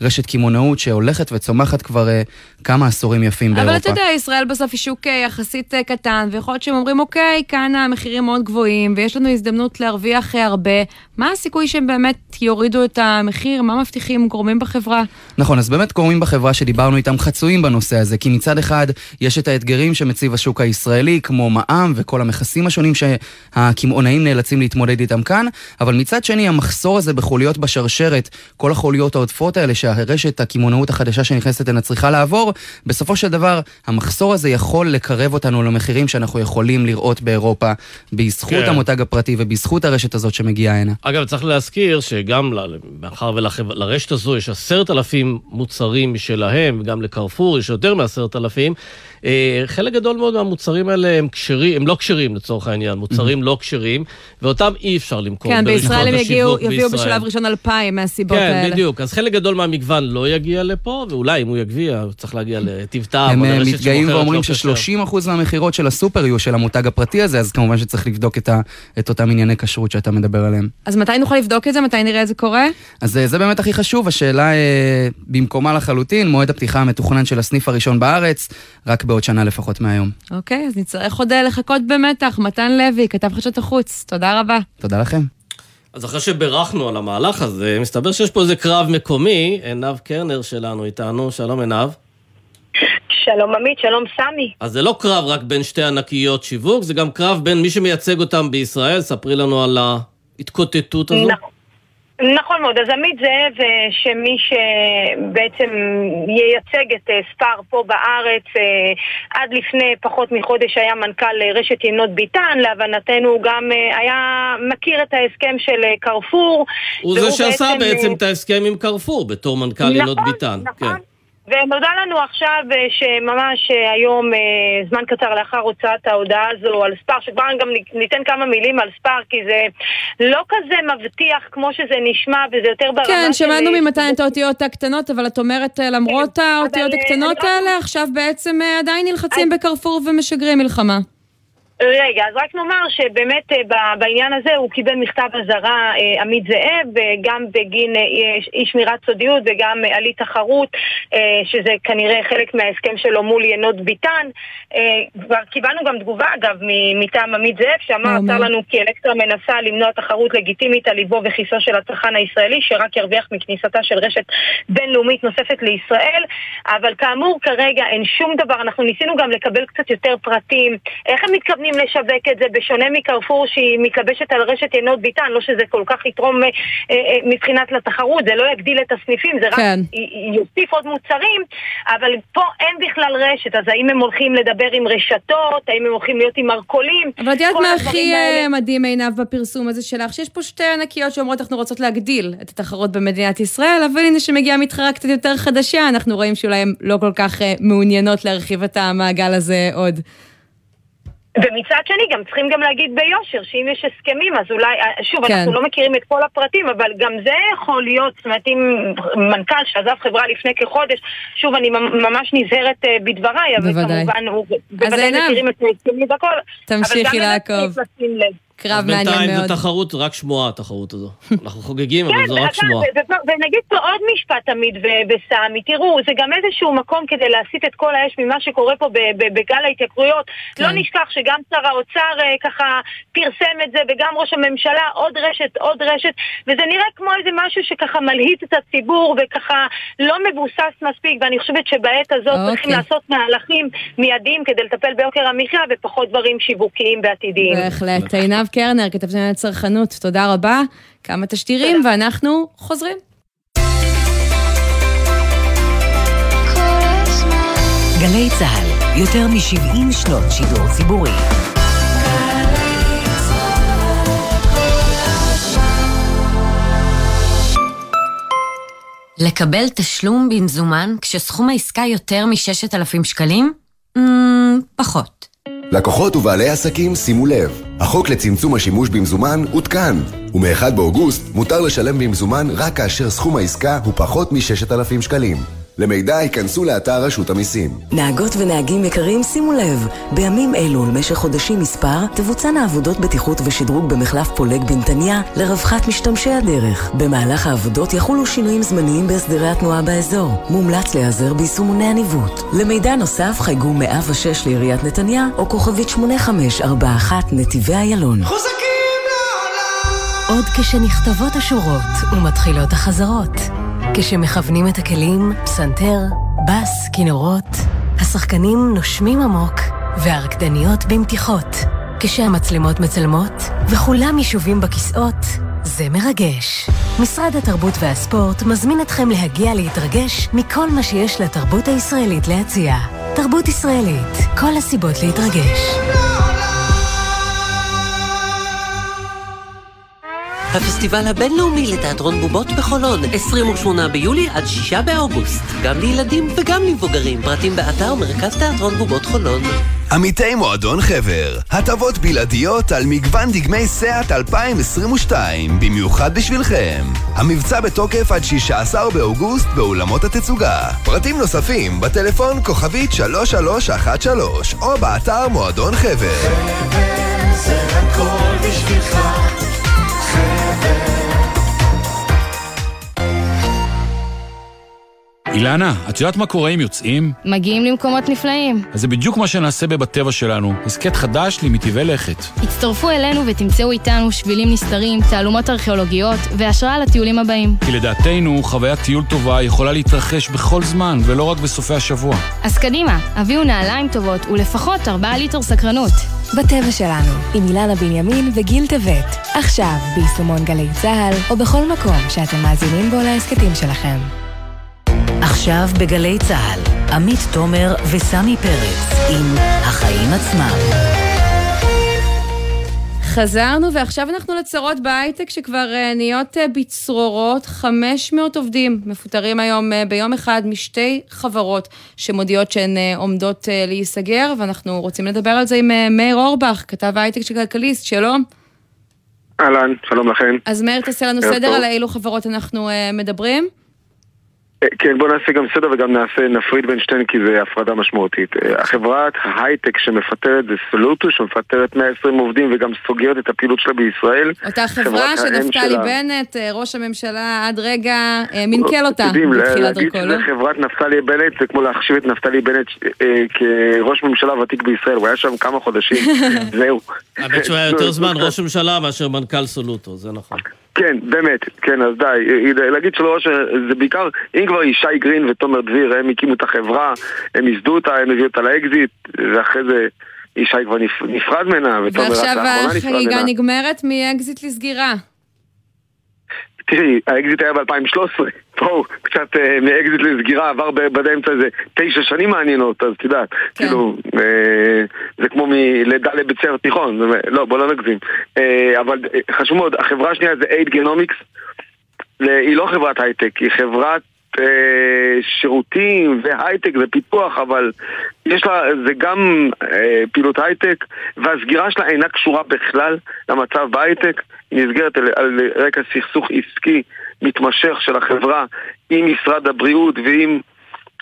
S6: לרשת קמעונאות שהולכת וצומחת כבר אה, כמה עשורים יפים באירופה.
S1: אבל אתה יודע, ישראל בסוף היא שוק יחסית קטן, ויכול להיות שהם אומרים, אוקיי, כאן המחירים מאוד גבוהים, ויש לנו הזדמנות להרוויח הרבה. מה הסיכוי שהם באמת יורידו את המחיר? מה מבטיחים גורמים בחברה?
S6: נכון, אז באמת גורמים בחברה שדיברנו איתם חצויים בנושא הזה, כי מצד אחד יש את האתגרים שמציב השוק הישראלי, כמו מע"מ וכל המכסים השונים שהקמעונאים נאלצים להתמודד איתם כאן, אבל מצד שני המחסור הזה בחוליות בשרשרת, כל החוליות העודפות האלה שהרשת הקמעונאות החדשה שנכנסת הנה צריכה לעבור, בסופו של דבר המחסור הזה יכול לקרב אותנו למחירים שאנחנו יכולים לראות באירופה, בזכות כן. המותג הפרטי ובזכות הרשת הזאת שמגיעה הנה.
S2: אגב, צריך להזכיר שגם מאחר ולרשת הזו יש עשרת אלפים מוצרים משלהם, וגם לקרפור יש יותר מעשרת אלפים, חלק גדול מאוד מהמוצרים האלה הם כשרים, הם לא כשרים לצורך העניין, מוצרים לא כשרים, ואותם אי אפשר למכור
S1: כן, בישראל הם יגיעו, יביאו בשלב ראשון אלפיים מהסיבות
S2: כן,
S1: האלה.
S2: כן, בדיוק. אז חלק גדול מהמגוון לא יגיע לפה, ואולי אם הוא יגיע, הוא צריך להגיע לטיב טעם
S6: הם מתגאים ואומרים ש-30% מהמכירות של הסופר יהיו של המותג הפרטי הזה, אז כמובן שצריך לבדוק את, ה, את אותם ענייני כשרות שאתה מדבר עליהם.
S1: אז מתי נוכל לבדוק את זה? מתי נראה את זה קורה?
S6: אז זה באמת הכי חשוב, השאלה אה, במקומה לחלוטין, מועד הפתיחה המתוכנן של הסניף הראשון בארץ, רק בעוד שנה לפחות מהיום.
S1: אוקיי, אז נצטרך עוד לחכות במתח. מתן לוי, כתב חדשות החוץ, תודה רבה.
S6: תודה לכם.
S2: אז אחרי שבירכנו על המהלך הזה, מסתבר שיש פה איזה קרב מקומי, עינב קרנר שלנו איתנו, שלום עינב.
S7: שלום עמית, שלום סמי.
S2: אז זה לא קרב רק בין שתי ענקיות שיווק, זה גם קרב בין מי שמייצג אותם בישראל, ספרי לנו על ההתקוטטות הזו.
S7: נכון. נכון מאוד, אז עמית זאב, אה, שמי שבעצם ייצג את אה, ספאר פה בארץ, אה, עד לפני פחות מחודש היה מנכ"ל רשת יינות ביטן, להבנתנו הוא גם היה מכיר את ההסכם של קרפור.
S2: הוא זה שעשה בעצם, בעצם את ההסכם עם קרפור בתור מנכ"ל נכון, יינות ביטן.
S7: נכון, נכון. כן. ונודע לנו עכשיו אה, שממש אה, היום, אה, זמן קצר לאחר הוצאת ההודעה הזו על ספאר, שכבר גם ניתן כמה מילים על ספאר, כי זה לא כזה מבטיח כמו שזה נשמע, וזה יותר ברמה
S1: כן, של... כן, שמענו ממתן את האותיות הקטנות, אבל את אומרת, למרות כן, האותיות הקטנות האלה, עכשיו בעצם עדיין נלחצים בקרפור ומשגרים מלחמה.
S7: רגע, אז רק נאמר שבאמת אה, בעניין הזה הוא קיבל מכתב אזהרה אה, עמית זאב, גם בגין אה, אי שמירת סודיות וגם על אי תחרות, שזה כנראה חלק מההסכם שלו מול ינות ביטן. כבר קיבלנו גם תגובה, אגב, מטעם עמית זאב, שאמר, צר לנו כי אלקטרה מנסה למנוע תחרות לגיטימית על ליבו וכיסו של הצרכן הישראלי, שרק ירוויח מכניסתה של רשת בינלאומית נוספת לישראל, אבל כאמור, כרגע אין שום דבר. אנחנו ניסינו גם לקבל קצת יותר פרטים, איך הם מתכוונים מתכוונים לשווק את זה, בשונה מקרפור שהיא מתלבשת על רשת יינות ביטן, לא שזה כל כך יתרום אה, אה, מבחינת לתחרות, זה לא יגדיל את הסניפים, זה רק כן. יוסיף עוד מוצרים, אבל פה אין בכלל רשת, אז האם הם הולכים לדבר עם רשתות, האם הם הולכים להיות עם מרכולים?
S1: אבל את יודעת מה הכי אה, מדהים עינב בפרסום הזה שלך? שיש פה שתי ענקיות שאומרות אנחנו רוצות להגדיל את התחרות במדינת ישראל, אבל הנה שמגיעה מתחרה קצת יותר חדשה, אנחנו רואים שאולי הן לא כל כך מעוניינות להרחיב את המעגל הזה עוד.
S7: ומצד שני גם צריכים גם להגיד ביושר שאם יש הסכמים אז אולי, אה, שוב, כן. אנחנו לא מכירים את כל הפרטים, אבל גם זה יכול להיות, זאת אומרת אם מנכ"ל שעזב חברה לפני כחודש, שוב, אני ממש נזהרת אה, בדבריי, אבל כמובן הוא בוודאי מכירים את ההסכמים והכל.
S1: תמשיכי לעקוב. קרב מעניין מאוד.
S2: בינתיים זו תחרות, רק שמועה התחרות הזו. אנחנו חוגגים, אבל זו רק שמועה.
S7: ונגיד פה עוד משפט תמיד בסמי, תראו, זה גם איזשהו מקום כדי להסיט את כל האש ממה שקורה פה בגל ההתייקרויות. לא כן. נשכח שגם שר האוצר אה, ככה פרסם את זה, וגם ראש הממשלה, עוד רשת, עוד רשת, וזה נראה כמו איזה משהו שככה מלהיט את הציבור, וככה לא מבוסס מספיק, ואני חושבת שבעת הזאת צריכים אוקיי. לעשות מהלכים מיידיים כדי לטפל ביוקר המחיה, ופחות דברים שיווקיים ועתידיים.
S1: בהחלט. עינב קרנר, כתבת על צרכנות, תודה רבה. כמה תשדירים, ואנחנו חוזרים.
S8: גלי צה"ל, יותר מ-70 שנות שידור ציבורי. לקבל תשלום במזומן כשסכום העסקה יותר מ-6,000 שקלים? Mm, פחות.
S9: לקוחות ובעלי עסקים, שימו לב, החוק לצמצום השימוש במזומן עודכן, ומ-1 באוגוסט מותר לשלם במזומן רק כאשר סכום העסקה הוא פחות מ-6,000 שקלים.
S10: למידע ייכנסו לאתר רשות המיסים.
S11: נהגות ונהגים יקרים, שימו לב, בימים אלו ולמשך חודשים מספר, תבוצענה עבודות בטיחות ושדרוג במחלף פולג בנתניה לרווחת משתמשי הדרך. במהלך העבודות יחולו שינויים זמניים בהסדרי התנועה באזור. מומלץ להיעזר ביישומוני הניווט. למידע נוסף חייגו 106 לעיריית נתניה או כוכבית 8541 נתיבי איילון.
S12: חוזקים לעולם!
S13: עוד כשנכתבות השורות ומתחילות החזרות. כשמכוונים את הכלים, פסנתר, בס, כינורות, השחקנים נושמים עמוק והרקדניות במתיחות. כשהמצלמות מצלמות וכולם ישובים בכיסאות, זה מרגש. משרד התרבות והספורט מזמין אתכם להגיע להתרגש מכל מה שיש לתרבות הישראלית להציע. תרבות ישראלית, כל הסיבות להתרגש.
S8: הפסטיבל הבינלאומי לתיאטרון בובות בחולון, 28 ביולי עד 6 באוגוסט. גם לילדים וגם למבוגרים. פרטים באתר מרכז תיאטרון בובות חולון.
S9: עמיתי מועדון חבר, הטבות בלעדיות על מגוון דגמי סאט 2022, במיוחד בשבילכם. המבצע בתוקף עד 16 באוגוסט באולמות התצוגה. פרטים נוספים בטלפון כוכבית 3313 או באתר מועדון חבר.
S12: חבר זה הכל בשבילך there.
S14: אילנה, את יודעת מה קורה אם יוצאים?
S15: מגיעים למקומות נפלאים.
S14: אז זה בדיוק מה שנעשה בבטבע שלנו, הסכת חדש למטבעי לכת.
S15: הצטרפו אלינו ותמצאו איתנו שבילים נסתרים, תעלומות ארכיאולוגיות והשראה לטיולים הבאים.
S14: כי לדעתנו, חוויית טיול טובה יכולה להתרחש בכל זמן, ולא רק בסופי השבוע.
S15: אז קדימה, הביאו נעליים טובות ולפחות 4 ליטר סקרנות.
S13: בטבע שלנו, עם אילנה בנימין וגיל טבת. עכשיו, ביישומון גלי צה"ל, או בכל מקום שאתם מאזינים בו להסכתים שלכם. עכשיו בגלי צה"ל, עמית תומר וסמי פרץ עם החיים עצמם.
S1: חזרנו ועכשיו אנחנו לצרות בהייטק שכבר uh, נהיות uh, בצרורות. 500 עובדים מפוטרים היום uh, ביום אחד משתי חברות שמודיעות שהן עומדות להיסגר, ואנחנו רוצים לדבר על זה עם מאיר אורבך, כתב ההייטק של כלכליסט, שלום.
S16: אהלן, שלום לכם.
S1: אז מאיר, תעשה לנו סדר על אילו חברות אנחנו מדברים.
S16: כן, בוא נעשה גם סדר וגם נעשה, נפריד בין שתיהן כי זה הפרדה משמעותית. החברת ההייטק שמפטרת זה סולוטו, שמפטרת 120 עובדים וגם סוגרת את הפעילות שלה בישראל.
S1: אותה חברה שנפתלי בנט, ראש הממשלה עד רגע, מנכ"ל אותה
S16: בתחילת דרכו, לא? להגיד שזה חברת נפתלי בנט זה כמו להחשיב את נפתלי בנט כראש ממשלה ותיק בישראל, הוא היה שם כמה חודשים, זהו.
S2: האמת שהוא היה יותר זמן ראש ממשלה מאשר מנכ"ל סולוטו, זה נכון.
S16: כן, באמת, כן, אז די. להגיד שלא, זה בעיקר, אם כבר ישי גרין ותומר דביר, הם הקימו את החברה, הם ייסדו אותה, הם הביאו אותה לאקזיט, ואחרי זה ישי כבר נפרד ממנה, ותומר רק לאחרונה נפרד ממנה.
S1: ועכשיו החגיגה נגמרת מאקזיט לסגירה.
S16: תראי, האקזיט היה ב-2013, בואו, קצת אה, מאקזיט לסגירה, עבר באמצע איזה תשע שנים מעניינות, אז את יודעת, כן. כאילו, אה, זה כמו מלידה לבית ספר תיכון, לא, בוא לא נגזים. אה, אבל חשוב מאוד, החברה השנייה זה AID Genomics, היא לא חברת הייטק, היא חברת שירותים והייטק ופיתוח, אבל יש לה, זה גם אה, פעילות הייטק, והסגירה שלה אינה קשורה בכלל למצב בהייטק, היא נסגרת על, על רקע סכסוך עסקי מתמשך של החברה עם משרד הבריאות ועם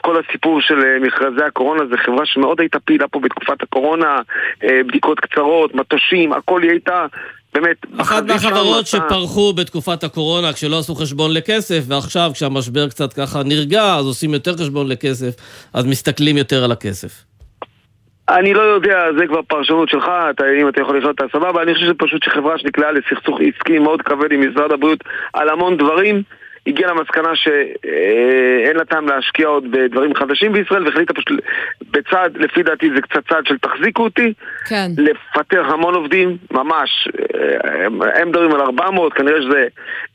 S16: כל הסיפור של מכרזי הקורונה, זו חברה שמאוד הייתה פעילה פה בתקופת הקורונה, בדיקות קצרות, מטושים, הכל היא הייתה באמת...
S2: אחת מהחברות שפרחו בתקופת הקורונה כשלא עשו חשבון לכסף, ועכשיו כשהמשבר קצת ככה נרגע, אז עושים יותר חשבון לכסף, אז מסתכלים יותר על הכסף.
S16: אני לא יודע, זה כבר פרשנות שלך, אתה, אם אתה יכול לשאול אותה סבבה, אני חושב שזה פשוט שחברה שנקלעה לסכסוך עסקי מאוד כבד עם משרד הבריאות על המון דברים, הגיעה למסקנה שאין לה טעם להשקיע עוד בדברים חדשים בישראל והחליטה פשוט בצד, לפי דעתי זה קצת צעד של תחזיקו אותי
S1: כן.
S16: לפטר המון עובדים, ממש הם, הם מדברים על 400, כנראה שזה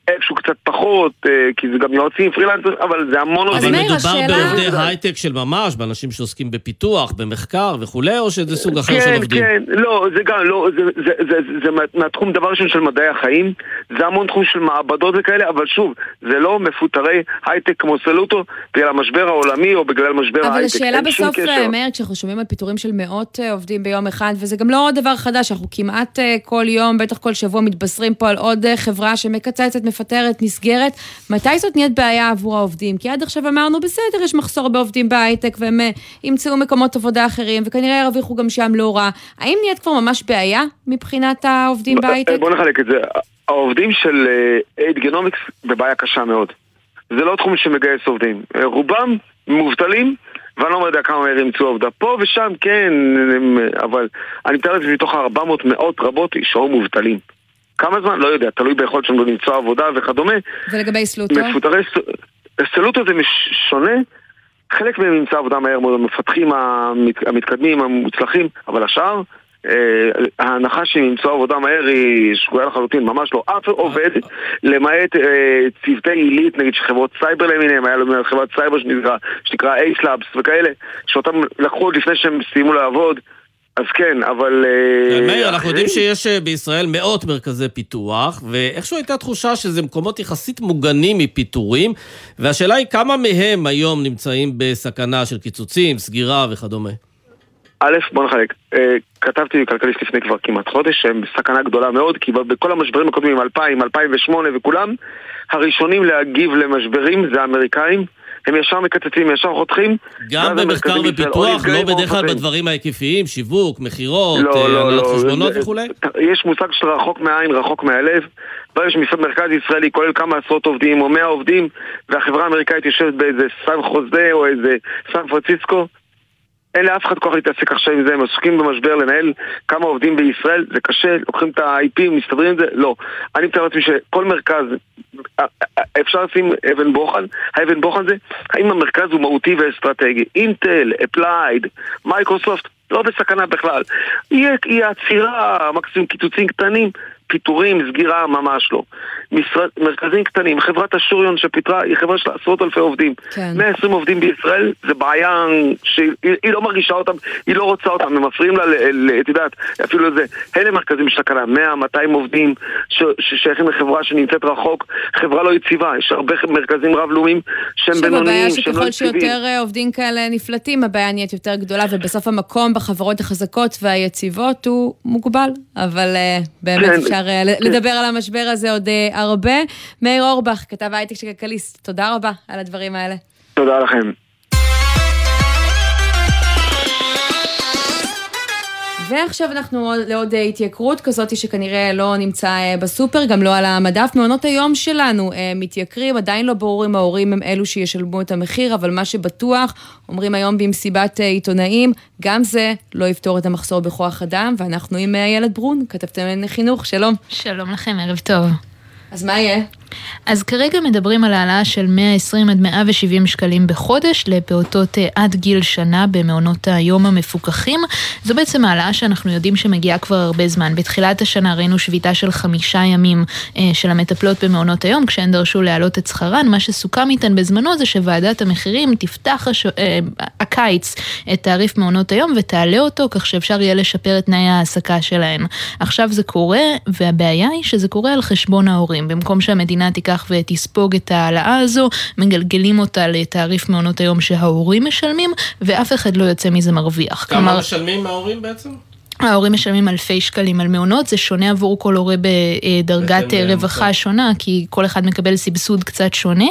S16: איפשהו קצת פחות, כי זה גם יועצים, פרילנסר, אבל זה המון
S2: עובדים. אבל מדובר בעובדי הייטק של ממש, באנשים שעוסקים בפיתוח, במחקר וכולי, או שזה סוג אחר
S16: כן,
S2: של עובדים?
S16: כן, כן, לא, זה גם, לא, זה, זה, זה, זה, זה מהתחום דבר ראשון של מדעי החיים, זה המון תחום של מעבדות וכאלה, אבל שוב, זה לא מפוטרי הייטק כמו סלוטו, בגלל המשבר העולמי או בגלל משבר ההייטק,
S1: אבל השאלה בסוף, מאיר, כשאנחנו שומעים על פיטורים של מאות עובדים ביום אחד, וזה גם לא דבר חדש, אנחנו כמעט כל יום, בטח כל שבוע, מתבשרים פה על עוד חברה שמקצצת, מפטרת, נסגרת. מתי זאת נהיית בעיה עבור העובדים? כי עד עכשיו אמרנו, בסדר, יש מחסור בעובדים בהייטק, והם אה, ימצאו מקומות עבודה אחרים, וכנראה ירוויחו גם שם לא רע. האם נהיית כבר ממש בעיה מבחינת העובדים בהייטק?
S16: בוא נחלק את זה. העובדים של אייד גנומיקס בבעיה קשה מאוד. זה לא תחום שמגייס עובדים. רובם מובטלים, ואני לא יודע כמה מהר ימצאו עובדה. פה ושם כן, אבל אני מתאר לעצמי מתוך 400 מאות רבות יישארו מובטלים. כמה זמן? לא יודע, תלוי ביכולת שלנו למצוא עבודה וכדומה.
S1: ולגבי סלוטו?
S16: מפוטרי סלוטו זה שונה. חלק מהם ימצא עבודה מהר מאוד, המפתחים המתקדמים, המוצלחים, אבל השאר, אה, ההנחה שהם ימצאו עבודה מהר היא שגויה לחלוטין, ממש לא. אף עובד, למעט אה, צוותי עילית, נגיד שחברות סייבר למיניהם, היה לנו חברת סייבר שנקרא אייסלאבס וכאלה, שאותם לקחו עוד לפני שהם סיימו לעבוד. אז כן, אבל...
S2: אה, מאיר, אנחנו יודעים שיש בישראל מאות מרכזי פיתוח, ואיכשהו הייתה תחושה שזה מקומות יחסית מוגנים מפיטורים, והשאלה היא כמה מהם היום נמצאים בסכנה של קיצוצים, סגירה וכדומה.
S16: א', בוא נחלק. אה, כתבתי בכלכליסט לפני כבר כמעט חודש שהם בסכנה גדולה מאוד, כי בכל המשברים הקודמים, 2000, 2008 וכולם, הראשונים להגיב למשברים זה האמריקאים. הם ישר מקצצים, ישר חותכים.
S2: גם במחקר ופיתוח, לא בדרך כלל בדברים ההיקפיים, שיווק, מכירות,
S16: לא,
S2: אה,
S16: לא,
S2: הנהלת
S16: לא.
S2: חשבונות
S16: זה-
S2: וכולי?
S16: יש מושג של רחוק מהעין, רחוק מהלב. ברגע שמשרד מרכז ישראלי כולל כמה עשרות עובדים או מאה עובדים, והחברה האמריקאית יושבת באיזה סן חוזה או איזה סן פרנסיסקו, אין לאף אחד כוח להתעסק עכשיו עם זה, הם עסוקים במשבר לנהל כמה עובדים בישראל, זה קשה, לוקחים את ה-IP, מסתדרים עם זה, לא. אני מתאר לעצמי שכל מרכז, אפשר לשים אבן בוחן, האבן בוחן זה, האם המרכז הוא מהותי ואסטרטגי. אינטל, אפלייד, מייקרוסופט, לא בסכנה בכלל. יהיה, עצירה, מקסימום קיצוצים קטנים, פיטורים, סגירה, ממש לא. משרד, מרכזים קטנים, חברת אשוריון שפיטרה היא חברה של עשרות אלפי עובדים.
S1: כן.
S16: 120 עובדים בישראל זה בעיה שהיא היא לא מרגישה אותם, היא לא רוצה אותם, הם מפריעים לה, את יודעת, אפילו לזה. אלה מרכזים של תקלה, 100, 200 עובדים ששייכים לחברה שנמצאת רחוק, חברה לא יציבה, יש הרבה מרכזים רב-לאומיים שהם
S1: עכשיו הבעיה
S16: בינוניים, שהם לא
S1: שככל
S16: יציבים.
S1: שיותר אה, עובדים כאלה נפלטים, הבעיה נהיית יותר גדולה, ובסוף המקום בחברות החזקות והיציבות הוא מוגבל. אבל אה, באמת
S16: כן,
S1: אפשר אה,
S16: כן.
S1: לדבר על המשבר הזה עוד אה, הרבה. מאיר אורבך, כתב הייטק של כלכליסט, תודה רבה על הדברים האלה.
S16: תודה לכם.
S1: ועכשיו אנחנו עוד- לעוד אה, התייקרות כזאת שכנראה לא נמצא אה, בסופר, גם לא על המדף. מעונות היום שלנו אה, מתייקרים, עדיין לא ברור אם ההורים הם אלו שישלמו את המחיר, אבל מה שבטוח, אומרים היום במסיבת עיתונאים, גם זה לא יפתור את המחסור בכוח אדם, ואנחנו עם איילת ברון, כתבתם חינוך, שלום.
S17: שלום לכם, ערב טוב.
S1: אז מה יהיה?
S17: אז כרגע מדברים על העלאה של 120 עד 170 שקלים בחודש לפעוטות אה, עד גיל שנה במעונות היום המפוקחים. זו בעצם העלאה שאנחנו יודעים שמגיעה כבר הרבה זמן. בתחילת השנה ראינו שביתה של חמישה ימים אה, של המטפלות במעונות היום, כשהן דרשו להעלות את שכרן. מה שסוכם איתן בזמנו זה שוועדת המחירים תפתח הש... אה, הקיץ את תעריף מעונות היום ותעלה אותו, כך שאפשר יהיה לשפר את תנאי ההעסקה שלהן. עכשיו זה קורה, והבעיה היא שזה קורה על חשבון ההורים. במקום שהמדינה תיקח ותספוג את ההעלאה הזו, מגלגלים אותה לתעריף מעונות היום שההורים משלמים, ואף אחד לא יוצא מזה מרוויח.
S2: כמה משלמים מההורים בעצם?
S17: ההורים משלמים אלפי שקלים על מעונות, זה שונה עבור כל הורה בדרגת רווחה שונה, כי כל אחד מקבל סבסוד קצת שונה.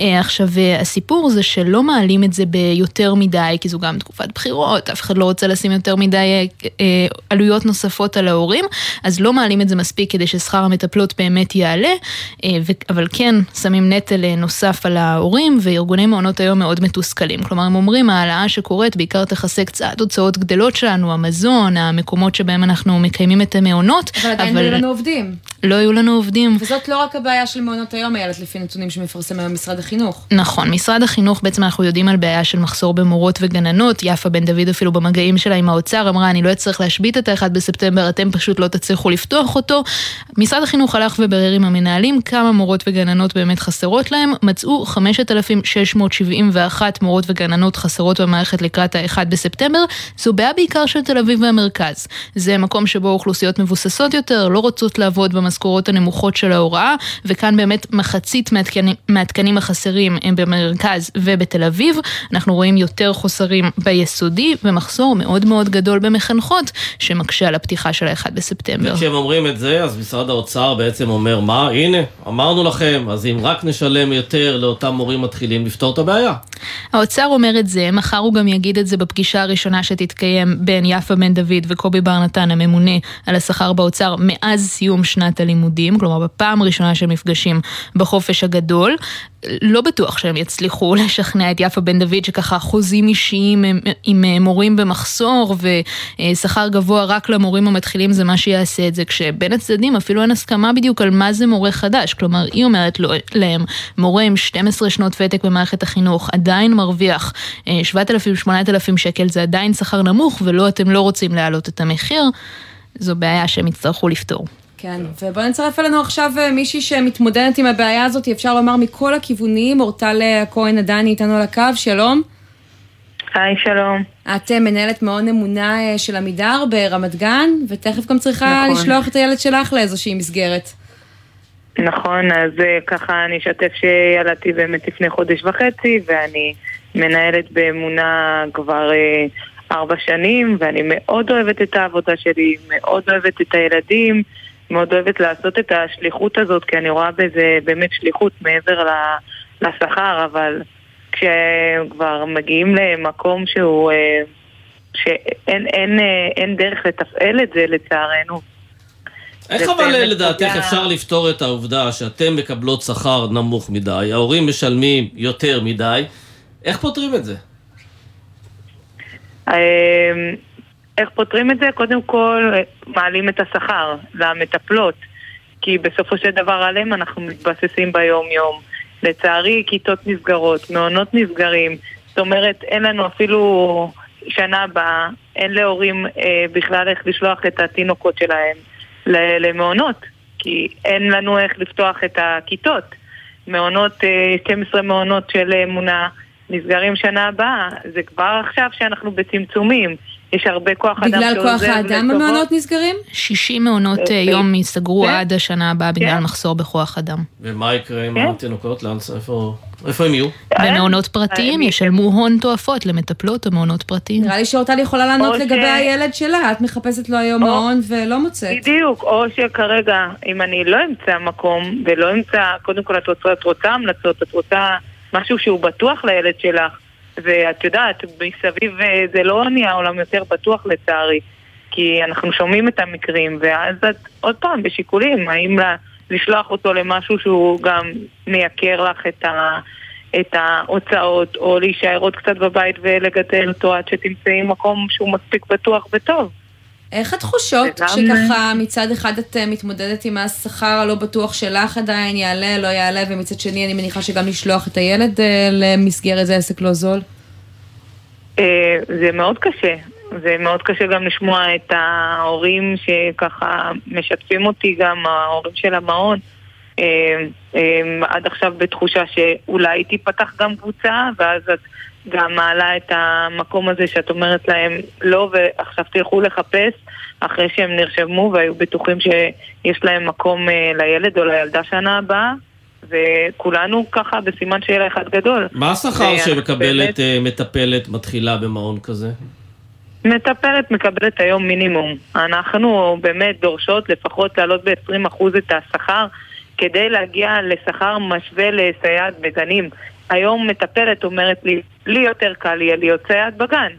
S17: אה, עכשיו, אה, הסיפור זה שלא מעלים את זה ביותר מדי, כי זו גם תקופת בחירות, אף אחד לא רוצה לשים יותר מדי אה, עלויות נוספות על ההורים, אז לא מעלים את זה מספיק כדי ששכר המטפלות באמת יעלה, אבל כן שמים נטל נוסף על ההורים, וארגוני מעונות היום מאוד מתוסכלים. כלומר, הם אומרים, ההעלאה שקורית בעיקר תכסה קצת הוצאות גדלות שלנו, המזון, המקומות שבהם אנחנו מקיימים את המעונות,
S1: אבל עדיין לא יהיו לנו עובדים.
S17: לא היו לנו עובדים.
S1: וזאת לא רק הבעיה של מעונות היום, איילת, לפי נתונים שמפרסם היום משרד החינוך.
S17: נכון, משרד החינוך בעצם אנחנו יודעים על בעיה של מחסור במורות וגננות, יפה בן דוד אפילו במגעים שלה עם האוצר אמרה אני לא אצטרך להשבית את האחד בספטמבר, אתם פשוט לא תצליחו לפתוח אותו. משרד החינוך הלך וברר עם המנהלים כמה מורות וגננות באמת חסרות להם, מצאו 5,671 מורות וגננות חסרות במערכת לקראת האחד בספטמבר, זו בעיה בעיקר של תל אביב והמרכז. זה מקום שבו אוכלוסיות מבוססות יותר, לא רוצות לעבוד במס... המשכורות הנמוכות של ההוראה, וכאן באמת מחצית מהתקנים, מהתקנים החסרים הם במרכז ובתל אביב. אנחנו רואים יותר חוסרים ביסודי, ומחסור מאוד מאוד גדול במחנכות, שמקשה על הפתיחה של ה-1 בספטמבר.
S2: וכשהם אומרים את זה, אז משרד האוצר בעצם אומר, מה, הנה, אמרנו לכם, אז אם רק נשלם יותר לאותם מורים מתחילים, נפתור את הבעיה.
S17: האוצר אומר את זה, מחר הוא גם יגיד את זה בפגישה הראשונה שתתקיים בין יפה בן דוד וקובי בר נתן, הממונה על השכר באוצר, מאז סיום שנת הלימודים, כלומר בפעם הראשונה שהם נפגשים בחופש הגדול. לא בטוח שהם יצליחו לשכנע את יפה בן דוד שככה חוזים אישיים עם, עם מורים במחסור ושכר גבוה רק למורים המתחילים זה מה שיעשה את זה, כשבין הצדדים אפילו אין הסכמה בדיוק על מה זה מורה חדש. כלומר, היא אומרת לו, להם, מורה עם 12 שנות ותק במערכת החינוך עדיין מרוויח 7,000-8,000 שקל, זה עדיין שכר נמוך ולא אתם לא רוצים להעלות את המחיר. זו בעיה שהם יצטרכו לפתור.
S1: כן, ובוא נצרף אלינו עכשיו אה, מישהי שמתמודדת עם הבעיה הזאת, אפשר לומר מכל הכיוונים, אורטל הכהן עדני איתנו על הקו, שלום.
S18: היי, שלום.
S1: את אה, מנהלת מעון אמונה אה, של עמידר ברמת גן, ותכף גם צריכה
S18: נכון.
S1: לשלוח את הילד שלך לאיזושהי מסגרת.
S18: נכון, אז אה, ככה אני אשתף שילדתי באמת לפני חודש וחצי, ואני מנהלת באמונה כבר אה, ארבע שנים, ואני מאוד אוהבת את העבודה שלי, מאוד אוהבת את הילדים, מאוד אוהבת לעשות את השליחות הזאת, כי אני רואה בזה באמת שליחות מעבר לשכר, אבל כשכבר מגיעים למקום שהוא... אה, שאין אין, אה, אין דרך לתפעל את זה לצערנו.
S2: איך אבל
S18: באמת
S2: לדעתך
S18: פוגע-
S2: אפשר לפתור את העובדה שאתם מקבלות שכר נמוך מדי, ההורים משלמים יותר מדי, איך פותרים את זה?
S18: איך פותרים את זה? קודם כל, מעלים את השכר למטפלות, כי בסופו של דבר עליהם אנחנו מתבססים ביום-יום. לצערי, כיתות נסגרות, מעונות נסגרים, זאת אומרת, אין לנו אפילו שנה הבאה, אין להורים אה, בכלל איך לשלוח את התינוקות שלהם למעונות, כי אין לנו איך לפתוח את הכיתות. מעונות, אה, 12 מעונות של אמונה נסגרים שנה הבאה, זה כבר עכשיו שאנחנו בצמצומים. יש הרבה כוח אדם
S1: בגלל
S18: שעוזר
S1: כוח האדם. המעונות נסגרים?
S17: 60 מעונות אה,
S18: אה,
S17: יום ייסגרו
S18: כן.
S17: עד השנה הבאה בגלל
S18: כן.
S17: מחסור בכוח אדם.
S2: ומה יקרה עם
S18: כן.
S2: התינוקות? לאן, איפה, איפה הם יהיו?
S17: במעונות פרטיים ישלמו הון תועפות למטפלות או מעונות פרטיים.
S1: נראה לי שאורטל יכולה לענות לגבי הילד שלה, את מחפשת לו היום מעון ולא מוצאת.
S18: בדיוק, או שכרגע, אם אני לא אמצא מקום ולא אמצא, קודם כל את רוצה, את רוצה המלצות, את רוצה משהו שהוא בטוח לילד שלך, ואת יודעת, מסביב אה, זה לא נהיה עולם יותר בטוח לצערי, כי אנחנו שומעים את המקרים, ואז את עוד פעם בשיקולים, האם לה, לשלוח אותו למשהו שהוא גם מייקר לך את ה... את ההוצאות, או להישאר עוד קצת בבית ולגדל אותו עד שתמצאי מקום שהוא מספיק בטוח וטוב.
S1: איך התחושות כשככה מצד אחד את אה, מתמודדת עם השכר הלא בטוח שלך עדיין, יעלה, לא יעלה, ומצד שני אני מניחה שגם לשלוח את הילד אה, למסגרת זה עסק לא זול?
S18: אה, זה מאוד קשה. זה מאוד קשה גם לשמוע את ההורים שככה משתפים אותי, גם ההורים של המעון. עד עכשיו בתחושה שאולי תיפתח גם קבוצה, ואז את גם מעלה את המקום הזה שאת אומרת להם לא, ועכשיו תלכו לחפש אחרי שהם נרשמו והיו בטוחים שיש להם מקום אה, לילד או לילדה שנה הבאה. וכולנו ככה בסימן שאלה אחד גדול.
S2: מה השכר
S18: ואנחנו באמת-
S2: שמקבלת אה, מטפלת מתחילה במעון כזה?
S18: מטפלת מקבלת היום מינימום. אנחנו באמת דורשות לפחות להעלות ב-20% את השכר כדי להגיע לשכר משווה לסייעת בגנים. היום מטפלת אומרת לי, לי יותר קל יהיה להיות סייעת בגן.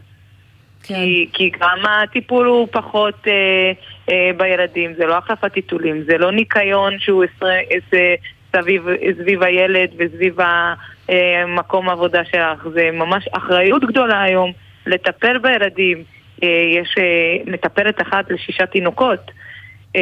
S1: כן.
S18: כי, כי גם הטיפול הוא פחות אה, אה, בילדים, זה לא החלפת טיטולים, זה לא ניקיון שהוא עשרה, עשרה, סביב, סביב הילד וסביב המקום העבודה שלך, זה ממש אחריות גדולה היום לטפל בילדים. אה, יש אה, מטפלת אחת לשישה תינוקות. אה,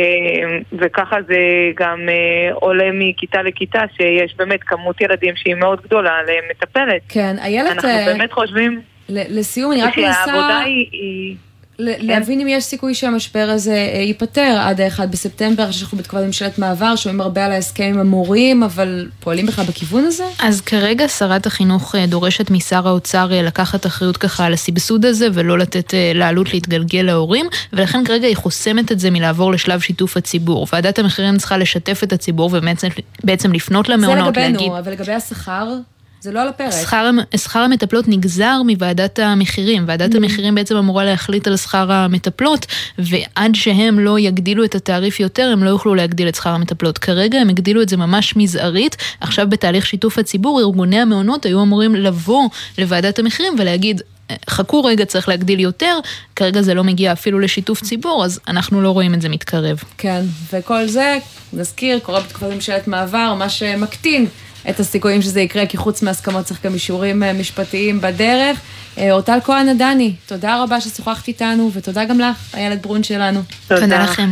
S18: וככה זה גם אה, עולה מכיתה לכיתה, שיש באמת כמות ילדים שהיא מאוד גדולה למטפלת.
S1: כן, איילת,
S18: אנחנו
S1: אה,
S18: באמת חושבים
S1: לסיום אני רק מנסה...
S18: שהעבודה היא...
S1: להבין אם יש סיכוי שהמשבר הזה אה, ייפתר עד ה-1 בספטמבר, שאנחנו בתקופת ממשלת מעבר, שומעים הרבה על ההסכם עם המורים, אבל פועלים בכלל בכיוון הזה?
S17: אז כרגע שרת החינוך אה, דורשת משר האוצר אה, לקחת אחריות ככה על הסבסוד הזה ולא לתת לעלות להתגלגל להורים, ולכן כרגע היא חוסמת את זה מלעבור לשלב שיתוף הציבור. ועדת המחירים צריכה לשתף את הציבור ובעצם בעצם לפנות
S1: זה
S17: למעונות, להגיד...
S1: לגבינו, אבל לגבי השכר, זה לא על הפרק.
S17: שכר, שכר המטפלות נגזר מוועדת המחירים. ועדת המחירים בעצם אמורה להחליט על שכר המטפלות, ועד שהם לא יגדילו את התעריף יותר, הם לא יוכלו להגדיל את שכר המטפלות. כרגע הם הגדילו את זה ממש מזערית. עכשיו בתהליך שיתוף הציבור, ארגוני המעונות היו אמורים לבוא לוועדת המחירים ולהגיד, חכו רגע, צריך להגדיל יותר, כרגע זה לא מגיע אפילו לשיתוף ציבור, אז אנחנו לא רואים את זה מתקרב.
S1: כן, וכל זה, נזכיר, קורה בתקופת ממשלת מעבר, מה שמקטין את הסיכויים שזה יקרה, כי חוץ מהסכמות צריך גם אישורים אה, משפטיים בדרך. אה, אורטל כהן עדני, תודה רבה ששוחחת איתנו, ותודה גם לך, איילת ברון שלנו.
S17: תודה לכם.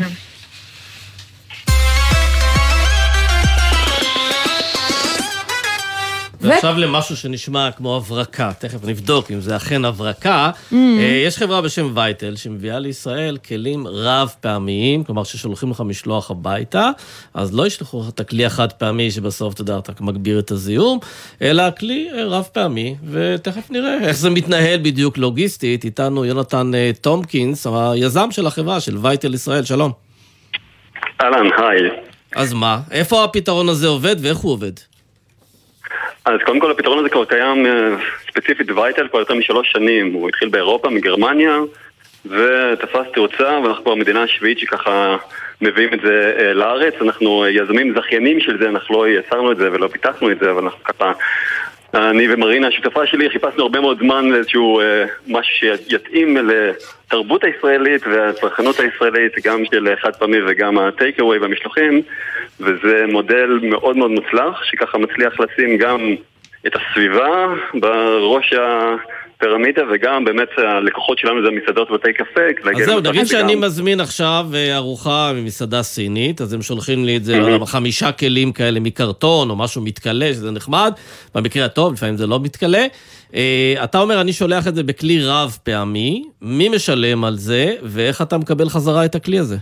S2: ועכשיו למשהו שנשמע כמו הברקה, תכף נבדוק אם זה אכן הברקה.
S1: Mm.
S2: אה, יש חברה בשם וייטל שמביאה לישראל כלים רב פעמיים, כלומר ששולחים לך משלוח הביתה, אז לא ישלחו לך את הכלי החד פעמי שבסוף, אתה יודע, אתה מגביר את הזיהום, אלא כלי אה, רב פעמי, ותכף נראה איך זה מתנהל בדיוק לוגיסטית. איתנו יונתן אה, טומקינס, היזם של החברה, של וייטל ישראל, שלום.
S19: אהלן, היי.
S2: אז מה, איפה הפתרון הזה עובד ואיך הוא עובד?
S19: אז קודם כל הפתרון הזה כבר קיים אה, ספציפית וייטל כבר יותר משלוש שנים. הוא התחיל באירופה, מגרמניה, ותפס תאוצה, ואנחנו כבר המדינה השביעית שככה מביאים את זה אה, לארץ. אנחנו אה, יזמים זכיינים של זה, אנחנו לא יצרנו את זה ולא פיתחנו את זה, אבל אנחנו ככה... אני ומרינה, השותפה שלי, חיפשנו הרבה מאוד זמן לאיזשהו אה, משהו שיתאים לתרבות הישראלית והצרכנות הישראלית, גם של חד פעמי וגם הטייק אווי והמשלוחים, וזה מודל מאוד מאוד מוצלח, שככה מצליח לשים גם את הסביבה בראש הפירמידה, וגם באמת הלקוחות שלנו זה המסעדות ובתי קפה.
S2: אז זהו, נגיד שאני מזמין עכשיו אה, ארוחה ממסעדה סינית, אז הם שולחים לי את זה, יודע, חמישה כלים כאלה מקרטון או משהו מתכלה, שזה נחמד, במקרה הטוב, לפעמים זה לא מתכלה. אה, אתה אומר, אני שולח את זה בכלי רב פעמי, מי משלם על זה, ואיך אתה מקבל חזרה את הכלי הזה?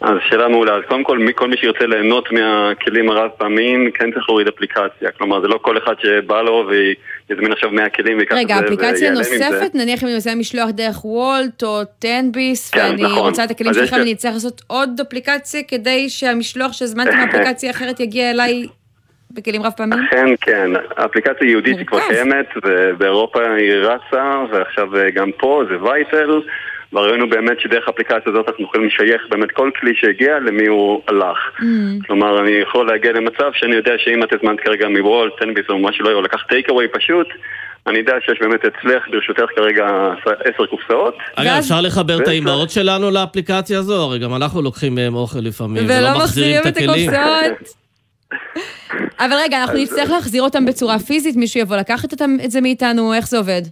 S19: אז שאלה מעולה. אז קודם כל, מי- כל מי שירצה ליהנות מהכלים הרב פעמיים, כן צריך להוריד אפליקציה. כלומר, זה לא כל אחד שבא לו ויזמין עכשיו 100 כלים ויקח את זה
S1: רגע, אפליקציה
S19: ויעלם עם זה.
S1: נוספת, נניח אם אני עושה משלוח דרך וולט או תנביס,
S19: כן,
S1: ואני
S19: נכון.
S1: רוצה את הכלים שלכם,
S19: לי-
S1: אני אצטרך לעשות עוד אפליקציה כדי שהמשלוח שהזמנתי מאפליקציה אחרת יגיע אליי בכלים רב פעמים?
S19: אכן כן, האפליקציה ייעודית היא כבר קיימת, ובאירופה היא רצה, ועכשיו אה, גם פה זה וייטל, והרעיון הוא באמת שדרך האפליקציה הזאת אנחנו יכולים לשייך באמת כל כלי שהגיע למי הוא הלך. כלומר, אני יכול להגיע למצב שאני יודע שאם את הזמנת כרגע מוולט, טנביס או מה שלא יהיה, או לקח טייק אווי פשוט, אני יודע שיש באמת אצלך, ברשותך כרגע עשר קופסאות.
S2: אגב, אפשר לחבר את האימהות שלנו לאפליקציה הזו? הרי גם אנחנו לוקחים מהם אוכל לפעמים,
S1: ולא
S2: מחזירים את הכלים.
S1: הקופסאות. אבל רגע, אנחנו נצטרך להחזיר אותם בצורה פיזית, מישהו יבוא לקחת את זה מאיתנו, איך זה עובד?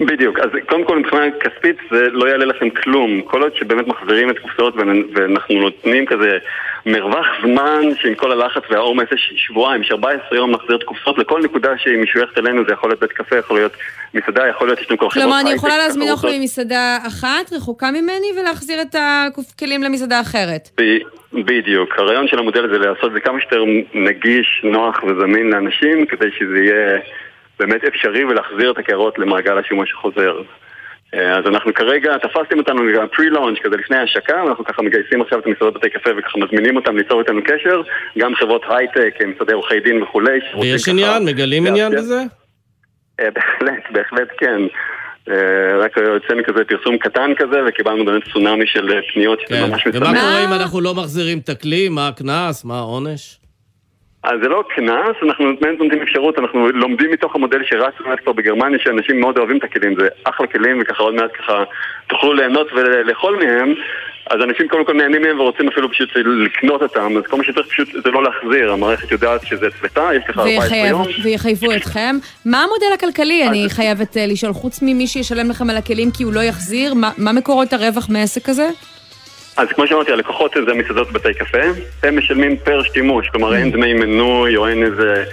S19: בדיוק, אז קודם כל מבחינה כספית זה לא יעלה לכם כלום. כל עוד שבאמת מחזירים את קופסאות ואנחנו נותנים כזה מרווח זמן שעם כל הלחץ והעומס יש שבועיים, יש 14 יום להחזיר את הקופסאות לכל נקודה שהיא משויכת אלינו זה יכול להיות בית קפה, יכול להיות מסעדה, יכול להיות יש לנו כל חברות
S1: כלומר, אני יכולה להזמין אוכל ממסעדה אחת, רחוקה ממני, ולהחזיר את הכלים למסעדה אחרת.
S19: בדיוק, הרעיון של המודל הזה לעשות זה כמה שיותר נגיש, נוח וזמין לאנשים כדי שזה יהיה באמת אפשרי ולהחזיר את הקערות למעגל השימוש שחוזר. אה, אז אנחנו כרגע, תפסתם אותנו פרי-לונץ' כזה לפני ההשקה, ואנחנו ככה מגייסים עכשיו את המסעדות בתי קפה וככה מזמינים אותם ליצור איתנו קשר, גם חברות הייטק, משרדי עורכי דין וכולי.
S2: ויש
S19: ככה
S2: עניין? מגלים עניין בזה?
S19: אה, בהחלט, בהחלט כן. אה, רק הוצאנו כזה פרסום קטן כזה, וקיבלנו באמת צונאמי של פניות שזה ממש
S2: כן. ומה. קורה אם אנחנו לא מחזירים את הכלי? מה הקנס? מה העונש?
S19: אז זה לא קנס, אנחנו באמת נותנים אפשרות, אנחנו לומדים מתוך המודל שרץ באמת כבר בגרמניה, שאנשים מאוד אוהבים את הכלים, זה אחלה כלים, וככה עוד מעט ככה תוכלו ליהנות ולאכול מהם, אז אנשים קודם כל נהנים מהם ורוצים אפילו פשוט לקנות אותם, אז כל מה שצריך פשוט זה לא להחזיר, המערכת יודעת שזה אצלך, יש לך 14
S1: ויחייב-
S19: יום.
S1: ויחייבו אתכם. מה המודל הכלכלי? אני חייבת אה, לשאול, חוץ ממי שישלם לכם על הכלים כי הוא לא יחזיר, מה- מה מקורות הרווח מעסק כזה?
S19: אז כמו שאמרתי, הלקוחות זה המסעדות בתי קפה, הם משלמים פר שימוש, כלומר אין דמי מנוי או אין איזה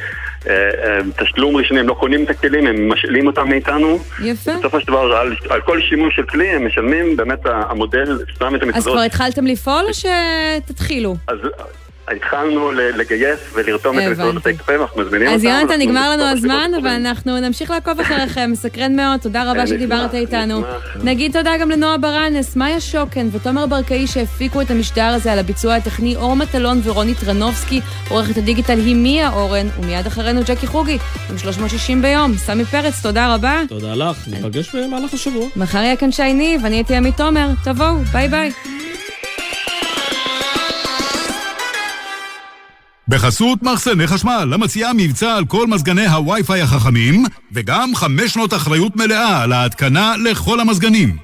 S19: אה, אה, תשלום ראשוני, הם לא קונים את הכלים, הם משאלים אותם מאיתנו.
S1: יפה.
S19: בסופו של דבר, על, על כל שימוש של כלי הם משלמים, באמת המודל שם את
S1: אז
S19: המתודות.
S1: כבר התחלתם לפעול או שתתחילו?
S19: אז התחלנו ל- לגייס ולרתום את המתודות
S1: הבנתי.
S19: ה-XP, ואנחנו מזמינים אותם.
S1: אז יונתן,
S19: אנחנו
S1: נגמר לנו הזמן,
S19: בשיחות
S1: אבל אנחנו נמשיך לעקוב אחריכם, מסקרן מאוד, תודה רבה שדיברת איתנו. נגיד תודה גם לנועה ברנס, מאיה שוקן ותומר ברקאי שהפיקו את המשדר הזה על הביצוע הטכני, אור מטלון ורוני טרנובסקי, עורכת הדיגיטל היא מיה אורן, ומיד אחרינו ג'קי חוגי, עם 360 ביום. סמי פרץ, תודה רבה.
S2: תודה לך, ניפגש במהלך השבוע.
S1: מחר יהיה כאן שי ניב, אני הייתי עמית תומר, תבואו, ביי ביי.
S20: בחסות מחסני חשמל, המציעה מבצע על כל מזגני הווי-פיי החכמים, וגם חמש שנות אחריות מלאה על ההתקנה לכל המזגנים.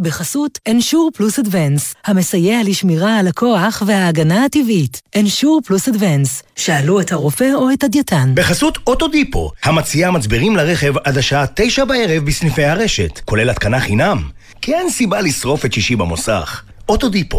S21: בחסות אנשור פלוס אדוונס, המסייע לשמירה על הכוח וההגנה הטבעית. אנשור פלוס אדוונס, שאלו את הרופא או את הדייתן.
S22: בחסות אוטודיפו, המציעה מצברים לרכב עד השעה תשע בערב בסניפי הרשת, כולל התקנה חינם. כי אין סיבה לשרוף את שישי במוסך. אוטודיפו.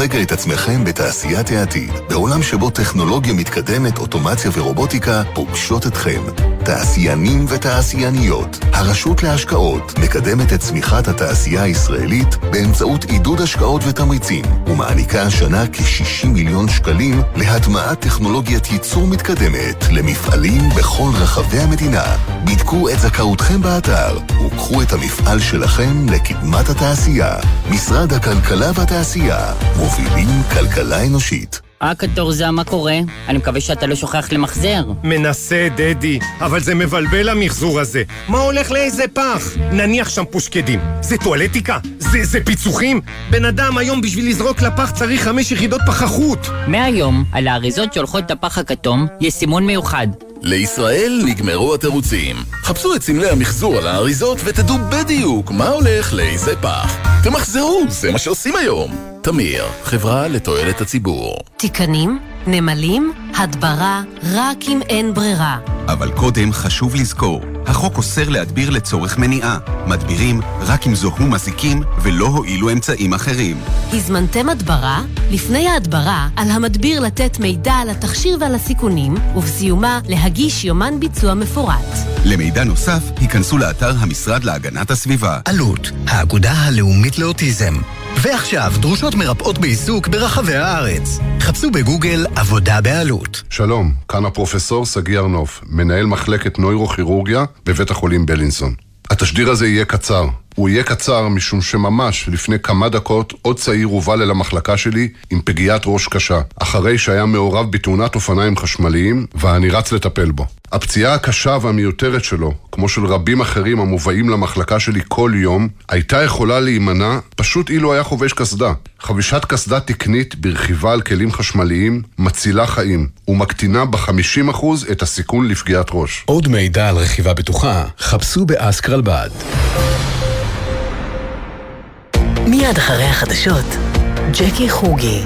S9: לרגע את עצמכם בתעשיית העתיד, בעולם שבו טכנולוגיה מתקדמת, אוטומציה ורובוטיקה פוגשות אתכם. תעשיינים ותעשייניות, הרשות להשקעות מקדמת את צמיחת התעשייה הישראלית באמצעות עידוד השקעות ותמריצים, ומעניקה השנה כ-60 מיליון שקלים להטמעת טכנולוגיית ייצור מתקדמת למפעלים בכל רחבי המדינה. בדקו את זכאותכם באתר, וקחו את המפעל שלכם לקדמת התעשייה. משרד הכלכלה והתעשייה, מובילים כלכלה אנושית.
S23: אה, קטורזה, מה קורה? אני מקווה שאתה לא שוכח למחזר.
S24: מנסה, דדי, אבל זה מבלבל המחזור הזה. מה הולך לאיזה פח? נניח שם פושקדים. זה טואלטיקה? זה, זה פיצוחים? בן אדם היום בשביל לזרוק לפח צריך חמש יחידות פחחות.
S23: מהיום, על האריזות שהולכות את הפח הכתום, יש סימון מיוחד.
S25: לישראל נגמרו התירוצים. חפשו את סמלי המחזור על האריזות ותדעו בדיוק מה הולך לאיזה פח. תמחזרו, זה מה שעושים היום. תמיר, חברה לתועלת הציבור.
S8: תיקנים, נמלים, הדברה, רק אם אין ברירה.
S26: אבל קודם חשוב לזכור, החוק אוסר להדביר לצורך מניעה. מדבירים רק אם זוהו מזיקים ולא הועילו אמצעים אחרים.
S8: הזמנתם הדברה? לפני ההדברה, על המדביר לתת מידע על התכשיר ועל הסיכונים, ובסיומה להגיש יומן ביצוע מפורט.
S26: למידע נוסף, היכנסו לאתר המשרד להגנת הסביבה.
S27: עלות, האגודה הלאומית לאוטיזם. ועכשיו, דרושות מרפאות בעיסוק ברחבי הארץ. חפשו בגוגל עבודה בעלות.
S28: שלום, כאן הפרופסור שגיא ארנוף, מנהל מחלקת נוירוכירורגיה בבית החולים בלינסון. התשדיר הזה יהיה קצר. הוא יהיה קצר משום שממש לפני כמה דקות עוד צעיר הובל אל המחלקה שלי עם פגיעת ראש קשה, אחרי שהיה מעורב בתאונת אופניים חשמליים ואני רץ לטפל בו. הפציעה הקשה והמיותרת שלו, כמו של רבים אחרים המובאים למחלקה שלי כל יום, הייתה יכולה להימנע פשוט אילו היה חובש קסדה. חבישת קסדה תקנית ברכיבה על כלים חשמליים מצילה חיים ומקטינה ב-50% את הסיכון לפגיעת ראש.
S29: עוד מידע על רכיבה בטוחה, חפשו באסקרלבד.
S21: מיד אחרי החדשות, ג'קי חוגי.